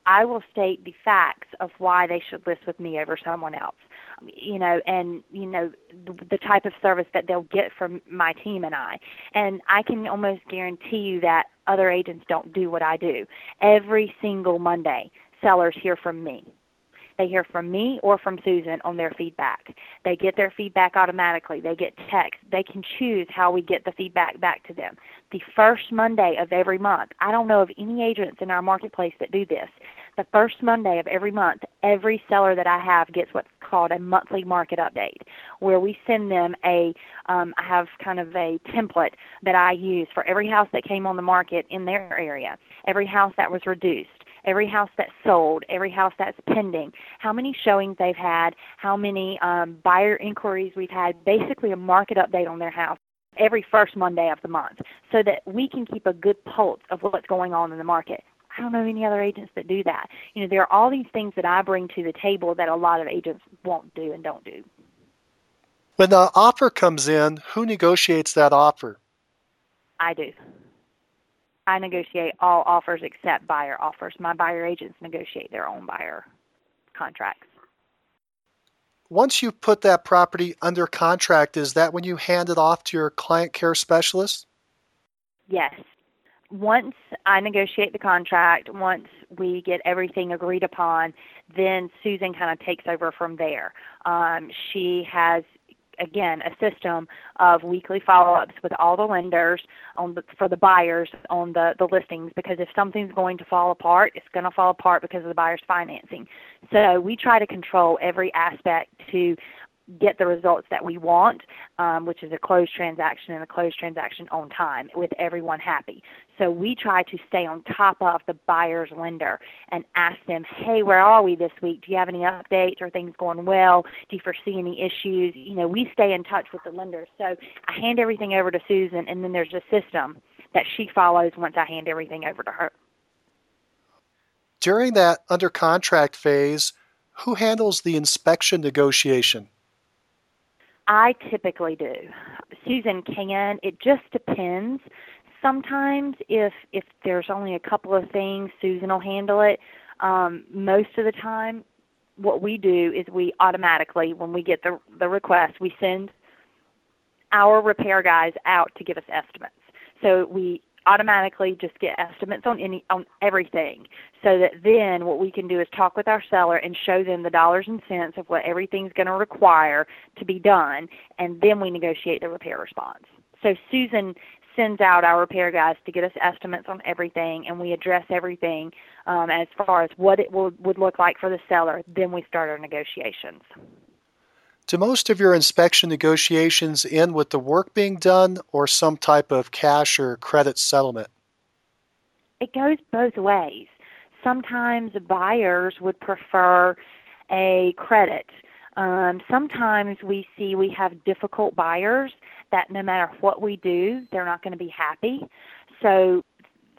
S2: I will state the facts of why they should list with me over someone else. You know, and you know the, the type of service that they'll get from my team and I. And I can almost guarantee you that other agents don't do what I do. Every single Monday, sellers hear from me. They hear from me or from Susan on their feedback. They get their feedback automatically. They get text. They can choose how we get the feedback back to them. The first Monday of every month, I don't know of any agents in our marketplace that do this. The first Monday of every month, every seller that I have gets what's called a monthly market update, where we send them a. Um, I have kind of a template that I use for every house that came on the market in their area, every house that was reduced, every house that's sold, every house that's pending, how many showings they've had, how many um, buyer inquiries we've had, basically a market update on their house every first Monday of the month so that we can keep a good pulse of what's going on in the market. I don't know any other agents that do that. You know, there are all these things that I bring to the table that a lot of agents won't do and don't do.
S1: When the offer comes in, who negotiates that offer?
S2: I do. I negotiate all offers except buyer offers. My buyer agents negotiate their own buyer contracts.
S1: Once you put that property under contract, is that when you hand it off to your client care specialist?
S2: Yes. Once I negotiate the contract, once we get everything agreed upon, then Susan kind of takes over from there. Um, she has again a system of weekly follow-ups with all the lenders on the, for the buyers on the the listings because if something's going to fall apart, it's going to fall apart because of the buyer's financing. So we try to control every aspect to get the results that we want, um, which is a closed transaction and a closed transaction on time with everyone happy. So we try to stay on top of the buyer's lender and ask them, hey, where are we this week? Do you have any updates? Are things going well? Do you foresee any issues? You know, we stay in touch with the lenders. So I hand everything over to Susan, and then there's a system that she follows once I hand everything over to her.
S1: During that under contract phase, who handles the inspection negotiation?
S2: I typically do. Susan can. It just depends. Sometimes if if there's only a couple of things, Susan will handle it. Um, most of the time, what we do is we automatically, when we get the the request, we send our repair guys out to give us estimates. So we automatically just get estimates on any on everything so that then what we can do is talk with our seller and show them the dollars and cents of what everything's going to require to be done and then we negotiate the repair response. So susan sends out our repair guys to get us estimates on everything and we address everything um, as far as what it will, would look like for the seller then we start our negotiations
S1: do most of your inspection negotiations end with the work being done or some type of cash or credit settlement?
S2: It goes both ways. Sometimes buyers would prefer a credit. Um, sometimes we see we have difficult buyers that no matter what we do, they're not going to be happy. So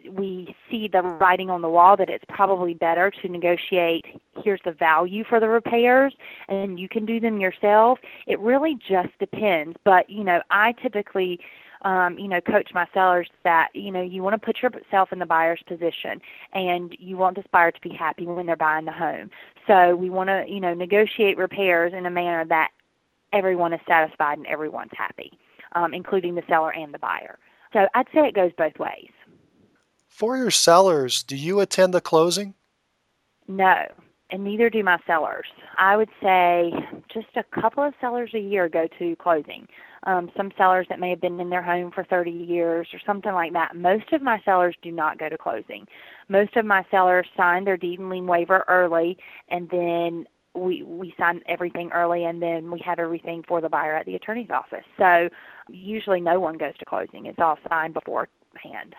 S2: we see the writing on the wall that it's probably better to negotiate here's the value for the repairs and you can do them yourself it really just depends but you know i typically um, you know, coach my sellers that, you know, you want to put yourself in the buyer's position and you want this buyer to be happy when they're buying the home. So we want to, you know, negotiate repairs in a manner that everyone is satisfied and everyone's happy, um, including the seller and the buyer. So I'd say it goes both ways.
S1: For your sellers, do you attend the closing?
S2: No, and neither do my sellers. I would say just a couple of sellers a year go to closing. Um, some sellers that may have been in their home for 30 years or something like that. Most of my sellers do not go to closing. Most of my sellers sign their deed and lien waiver early, and then we we sign everything early, and then we have everything for the buyer at the attorney's office. So usually no one goes to closing. It's all signed beforehand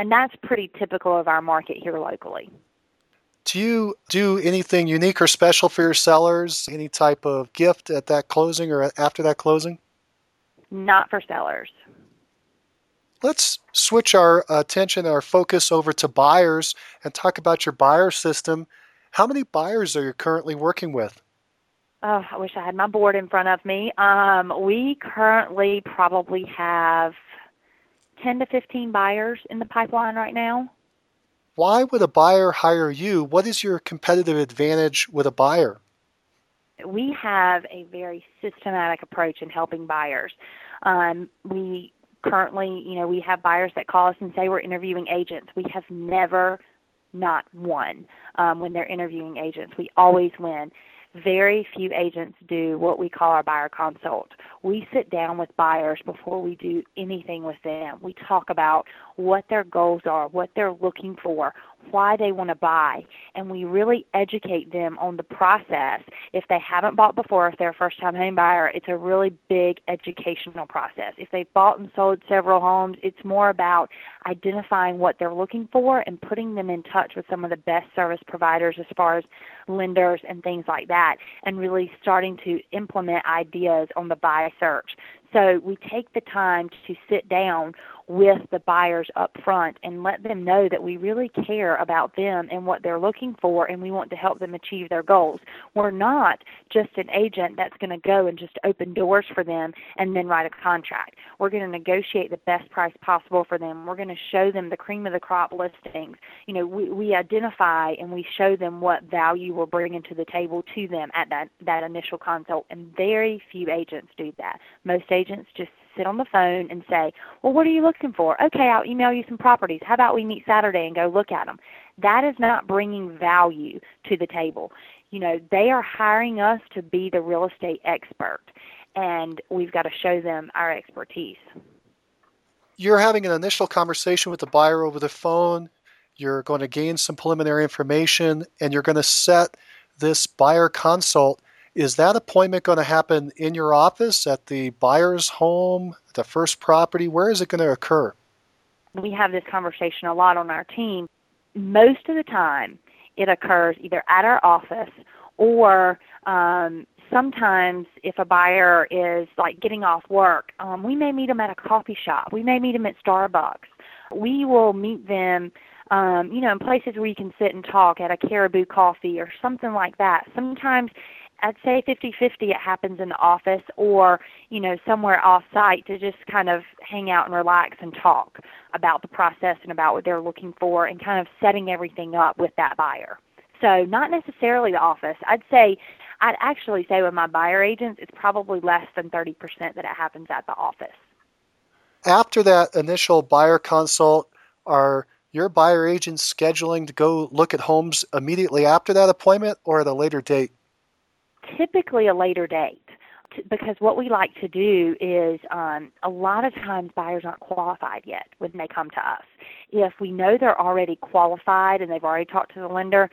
S2: and that's pretty typical of our market here locally.
S1: Do you do anything unique or special for your sellers? Any type of gift at that closing or after that closing?
S2: Not for sellers.
S1: Let's switch our attention, our focus over to buyers and talk about your buyer system. How many buyers are you currently working with?
S2: Oh, I wish I had my board in front of me. Um, we currently probably have 10 to 15 buyers in the pipeline right now.
S1: Why would a buyer hire you? What is your competitive advantage with a buyer?
S2: We have a very systematic approach in helping buyers. Um, we currently, you know, we have buyers that call us and say we're interviewing agents. We have never not won um, when they're interviewing agents. We always win very few agents do what we call our buyer consult. We sit down with buyers before we do anything with them. We talk about what their goals are, what they're looking for, why they want to buy, and we really educate them on the process. If they haven't bought before, if they're a first time home buyer, it's a really big educational process. If they've bought and sold several homes, it's more about identifying what they're looking for and putting them in touch with some of the best service providers as far as lenders and things like that, and really starting to implement ideas on the buy search. So we take the time to sit down with the buyers up front and let them know that we really care about them and what they're looking for and we want to help them achieve their goals. We're not just an agent that's going to go and just open doors for them and then write a contract. We're going to negotiate the best price possible for them. We're going to show them the cream of the crop listings. You know, we, we identify and we show them what value we're bringing to the table to them at that, that initial consult and very few agents do that. Most agents just sit on the phone and say, Well, what are you looking for? Okay, I'll email you some properties. How about we meet Saturday and go look at them? That is not bringing value to the table. You know, they are hiring us to be the real estate expert. and we've got to show them our expertise.
S1: You're having an initial conversation with the buyer over the phone. You're going to gain some preliminary information and you're going to set this buyer consult. Is that appointment going to happen in your office, at the buyer's home, the first property? Where is it going to occur?
S2: We have this conversation a lot on our team. Most of the time, it occurs either at our office or um, sometimes if a buyer is like getting off work, um, we may meet them at a coffee shop. We may meet them at Starbucks. We will meet them, um, you know, in places where you can sit and talk at a Caribou Coffee or something like that. Sometimes I'd say 50-50 it happens in the office or, you know, somewhere off site to just kind of hang out and relax and talk about the process and about what they're looking for and kind of setting everything up with that buyer. So not necessarily the office. I'd say I'd actually say with my buyer agents it's probably less than 30% that it happens at the office.
S1: After that initial buyer consult, are your buyer agents scheduling to go look at homes immediately after that appointment or at a later date?
S2: Typically a later date because what we like to do is um, a lot of times buyers aren't qualified yet when they come to us. If we know they're already qualified and they've already talked to the lender,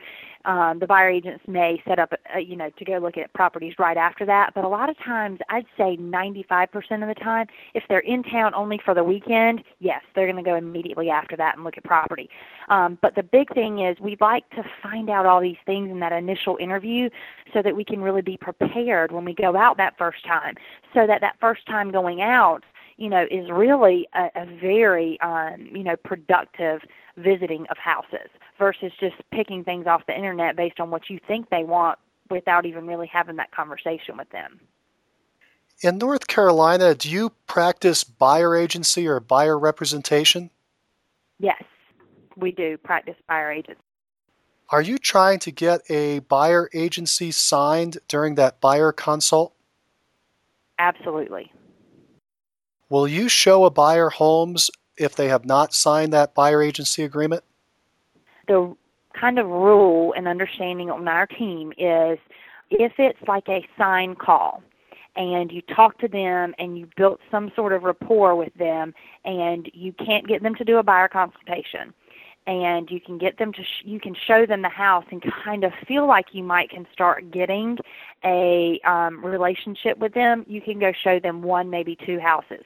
S2: um, the buyer agents may set up, a, you know, to go look at properties right after that. But a lot of times, I'd say 95% of the time, if they're in town only for the weekend, yes, they're going to go immediately after that and look at property. Um, but the big thing is we'd like to find out all these things in that initial interview so that we can really be prepared when we go out that first time. So that that first time going out, you know, is really a, a very, um, you know, productive visiting of houses versus just picking things off the internet based on what you think they want without even really having that conversation with them.
S1: In North Carolina, do you practice buyer agency or buyer representation?
S2: Yes, we do practice buyer agency.
S1: Are you trying to get a buyer agency signed during that buyer consult?
S2: Absolutely.
S1: Will you show a buyer homes if they have not signed that buyer agency agreement?
S2: The kind of rule and understanding on our team is if it's like a sign call and you talk to them and you built some sort of rapport with them and you can't get them to do a buyer consultation and you can get them to sh- you can show them the house and kind of feel like you might can start getting a um, relationship with them you can go show them one maybe two houses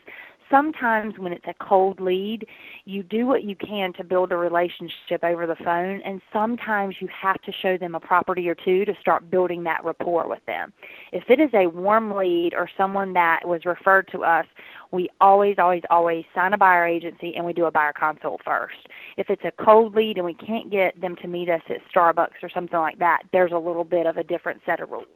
S2: sometimes when it's a cold lead, you do what you can to build a relationship over the phone, and sometimes you have to show them a property or two to start building that rapport with them. If it is a warm lead or someone that was referred to us, we always, always, always sign a buyer agency and we do a buyer consult first. If it's a cold lead and we can't get them to meet us at Starbucks or something like that, there's a little bit of a different set of rules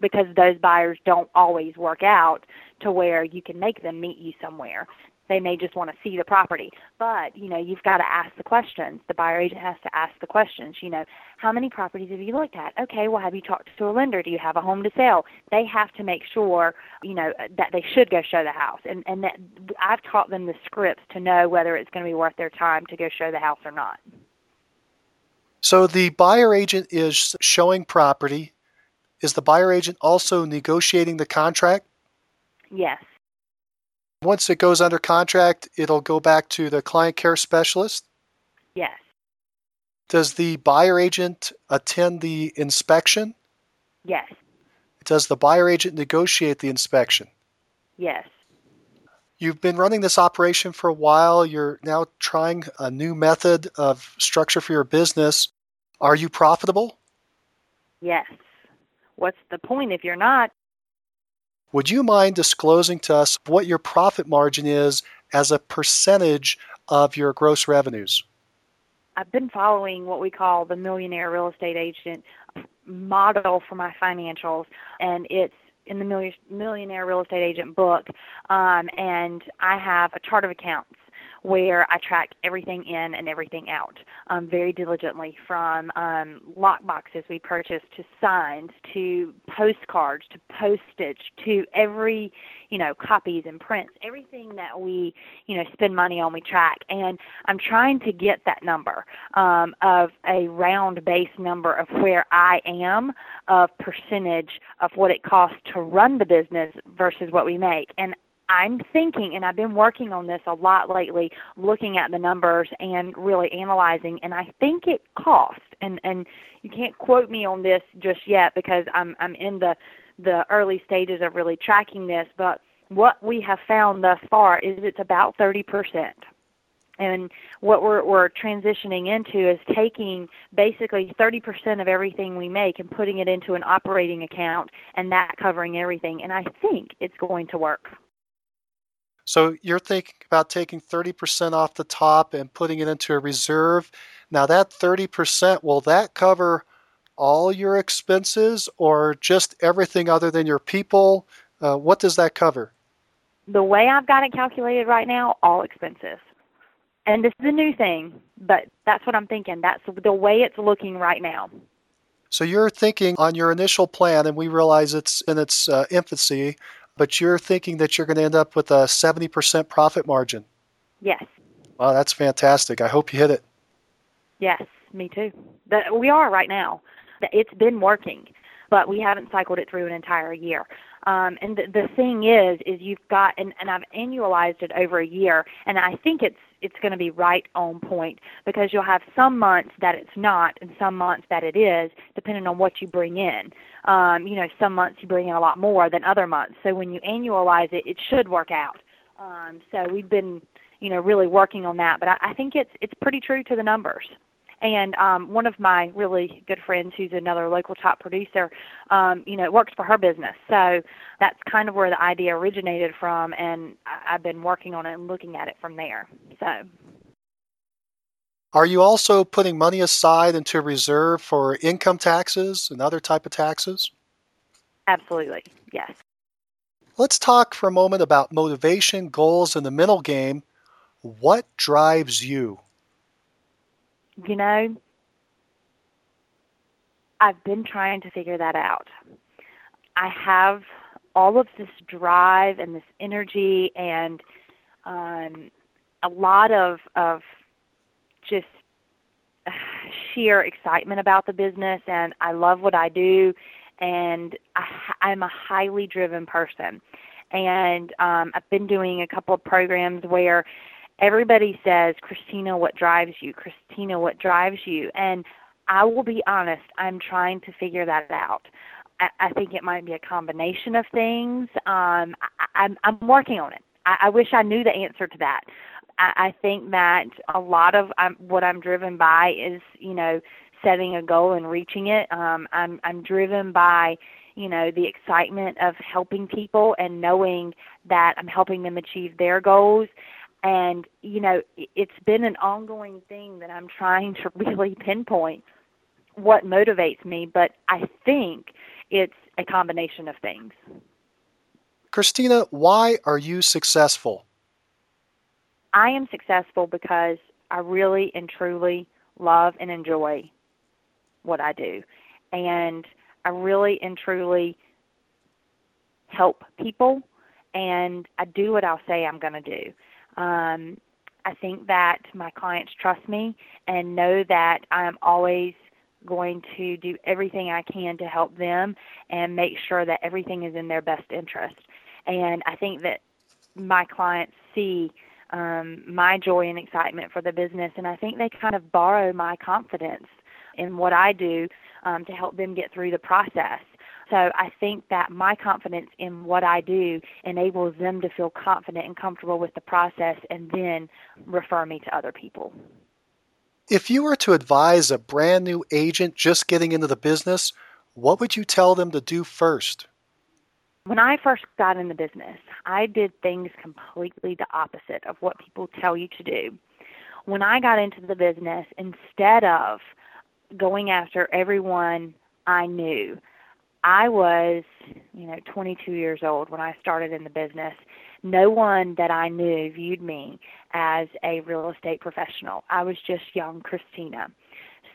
S2: because those buyers don't always work out to where you can make them meet you somewhere. They may just want to see the property. But, you know, you've got to ask the questions. The buyer agent has to ask the questions, you know, how many properties have you looked at? Okay, well have you talked to a lender? Do you have a home to sell? They have to make sure, you know, that they should go show the house. And and that I've taught them the scripts to know whether it's going to be worth their time to go show the house or not.
S1: So the buyer agent is showing property is the buyer agent also negotiating the contract?
S2: Yes.
S1: Once it goes under contract, it'll go back to the client care specialist?
S2: Yes.
S1: Does the buyer agent attend the inspection?
S2: Yes.
S1: Does the buyer agent negotiate the inspection?
S2: Yes.
S1: You've been running this operation for a while. You're now trying a new method of structure for your business. Are you profitable?
S2: Yes what's the point if you're not?
S1: Would you mind disclosing to us what your profit margin is as a percentage of your gross revenues?
S2: I've been following what we call the millionaire real estate agent model for my financials, and it's in the millionaire real estate agent book. Um, and I have a chart of accounts where I track everything in and everything out um, very diligently from um, lock boxes we purchase to signs to postcards to postage to every, you know, copies and prints, everything that we, you know, spend money on, we track. And I'm trying to get that number um, of a round base number of where I am of percentage of what it costs to run the business versus what we make. And I'm thinking, and I've been working on this a lot lately, looking at the numbers and really analyzing, and I think it cost. And and you can't quote me on this just yet because I'm I'm in the the early stages of really tracking this. But what we have found thus far is it's about 30 percent. And what we're, we're transitioning into is taking basically 30% of everything we make and putting it into an operating account and that covering everything. And I think it's going to work.
S1: So you're thinking about taking 30% off the top and putting it into a reserve. Now, that 30%, will that cover all your expenses or just everything other than your people? Uh, what does that cover?
S2: The way I've got it calculated right now, all expenses. And this is a new thing, but that's what I'm thinking. That's the way it's looking right now.
S1: So you're thinking on your initial plan, and we realize it's in its uh, infancy, but you're thinking that you're going to end up with a 70% profit margin.
S2: Yes.
S1: Wow, that's fantastic. I hope you hit it.
S2: Yes, me too. That we are right now. It's been working, but we haven't cycled it through an entire year. Um, and the, the thing is, is you've got, and, and I've annualized it over a year, and I think it's it's going to be right on point because you'll have some months that it's not and some months that it is, depending on what you bring in. Um, you know, some months you bring in a lot more than other months. So when you annualize it, it should work out. Um, so we've been, you know, really working on that, but I, I think it's it's pretty true to the numbers. And um, one of my really good friends, who's another local top producer, um, you know, works for her business. So that's kind of where the idea originated from, and I've been working on it and looking at it from there. So.
S1: Are you also putting money aside into a reserve for income taxes and other type of taxes?
S2: Absolutely, yes.
S1: Let's talk for a moment about motivation, goals, and the mental game. What drives you?
S2: You know, I've been trying to figure that out. I have all of this drive and this energy and um, a lot of of just sheer excitement about the business, and I love what I do, and I, I'm a highly driven person. And um, I've been doing a couple of programs where everybody says, Christina, what drives you? Christina, what drives you? And I will be honest, I'm trying to figure that out. I, I think it might be a combination of things. Um, I, I'm, I'm working on it. I, I wish I knew the answer to that. I, I think that a lot of um, what I'm driven by is, you know, setting a goal and reaching it. Um, I'm, I'm driven by you know the excitement of helping people and knowing that I'm helping them achieve their goals and you know it's been an ongoing thing that i'm trying to really pinpoint what motivates me but i think it's a combination of things.
S1: Christina why are you successful?
S2: I am successful because i really and truly love and enjoy what i do. And i really and truly help people and i do what i'll say i'm going to do um, I think that my clients trust me and know that I'm always going to do everything I can to help them and make sure that everything is in their best interest. And I think that my clients see um, my joy and excitement for the business, and I think they kind of borrow my confidence in what I do um, to help them get through the process. So I think that my confidence in what I do enables them to feel confident and comfortable with the process and then refer me to other people.
S1: If you were to advise a brand new agent just getting into the business, what would you tell them to do first?
S2: When I first got in the business, I did things completely the opposite of what people tell you to do. When I got into the business, instead of going after everyone I knew, I was, you know, 22 years old when I started in the business, no one that I knew viewed me as a real estate professional. I was just young Christina.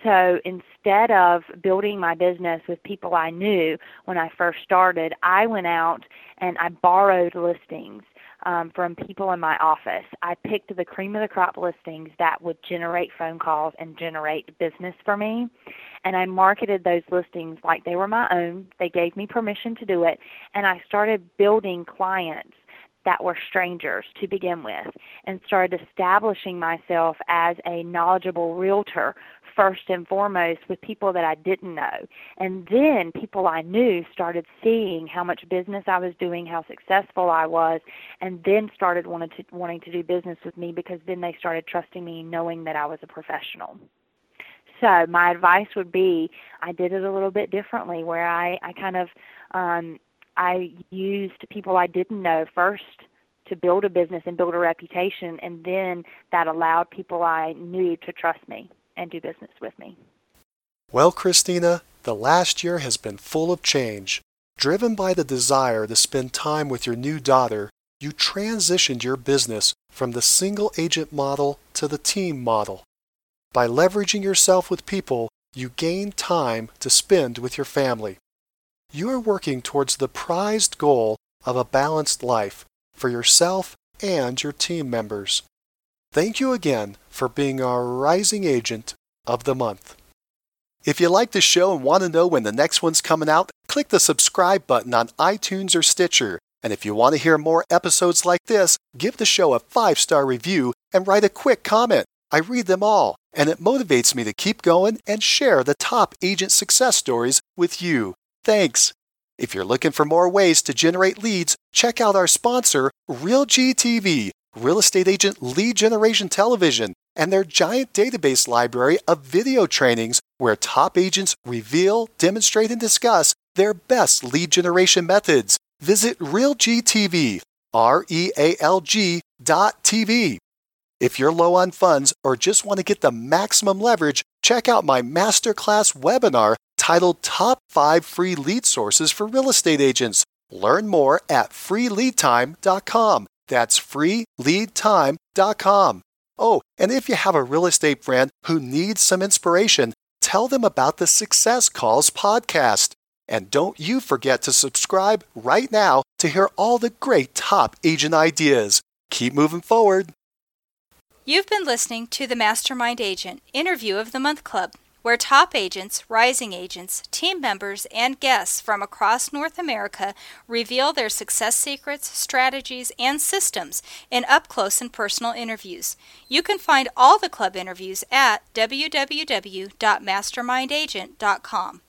S2: So instead of building my business with people I knew when I first started, I went out and I borrowed listings um, from people in my office. I picked the cream of the crop listings that would generate phone calls and generate business for me. And I marketed those listings like they were my own. They gave me permission to do it. And I started building clients that were strangers to begin with and started establishing myself as a knowledgeable realtor first and foremost with people that I didn't know. And then people I knew started seeing how much business I was doing, how successful I was, and then started wanting to wanting to do business with me because then they started trusting me knowing that I was a professional. So my advice would be I did it a little bit differently where I, I kind of um I used people I didn't know first to build a business and build a reputation, and then that allowed people I knew to trust me and do business with me.
S1: Well, Christina, the last year has been full of change. Driven by the desire to spend time with your new daughter, you transitioned your business from the single agent model to the team model. By leveraging yourself with people, you gain time to spend with your family you are working towards the prized goal of a balanced life for yourself and your team members. Thank you again for being our Rising Agent of the Month. If you like the show and want to know when the next one's coming out, click the subscribe button on iTunes or Stitcher. And if you want to hear more episodes like this, give the show a five star review and write a quick comment. I read them all, and it motivates me to keep going and share the top agent success stories with you. Thanks. If you're looking for more ways to generate leads, check out our sponsor, RealGTV, Real Estate Agent Lead Generation Television, and their giant database library of video trainings where top agents reveal, demonstrate, and discuss their best lead generation methods. Visit RealGTV, R E A L G dot TV. If you're low on funds or just want to get the maximum leverage, check out my masterclass webinar titled Top 5 Free Lead Sources for Real Estate Agents. Learn more at freeleadtime.com. That's freeleadtime.com. Oh, and if you have a real estate friend who needs some inspiration, tell them about the Success Calls podcast. And don't you forget to subscribe right now to hear all the great top agent ideas. Keep moving forward.
S3: You've been listening to the Mastermind Agent Interview of the Month Club where top agents, rising agents, team members, and guests from across North America reveal their success secrets, strategies, and systems in up close and personal interviews. You can find all the club interviews at www.mastermindagent.com.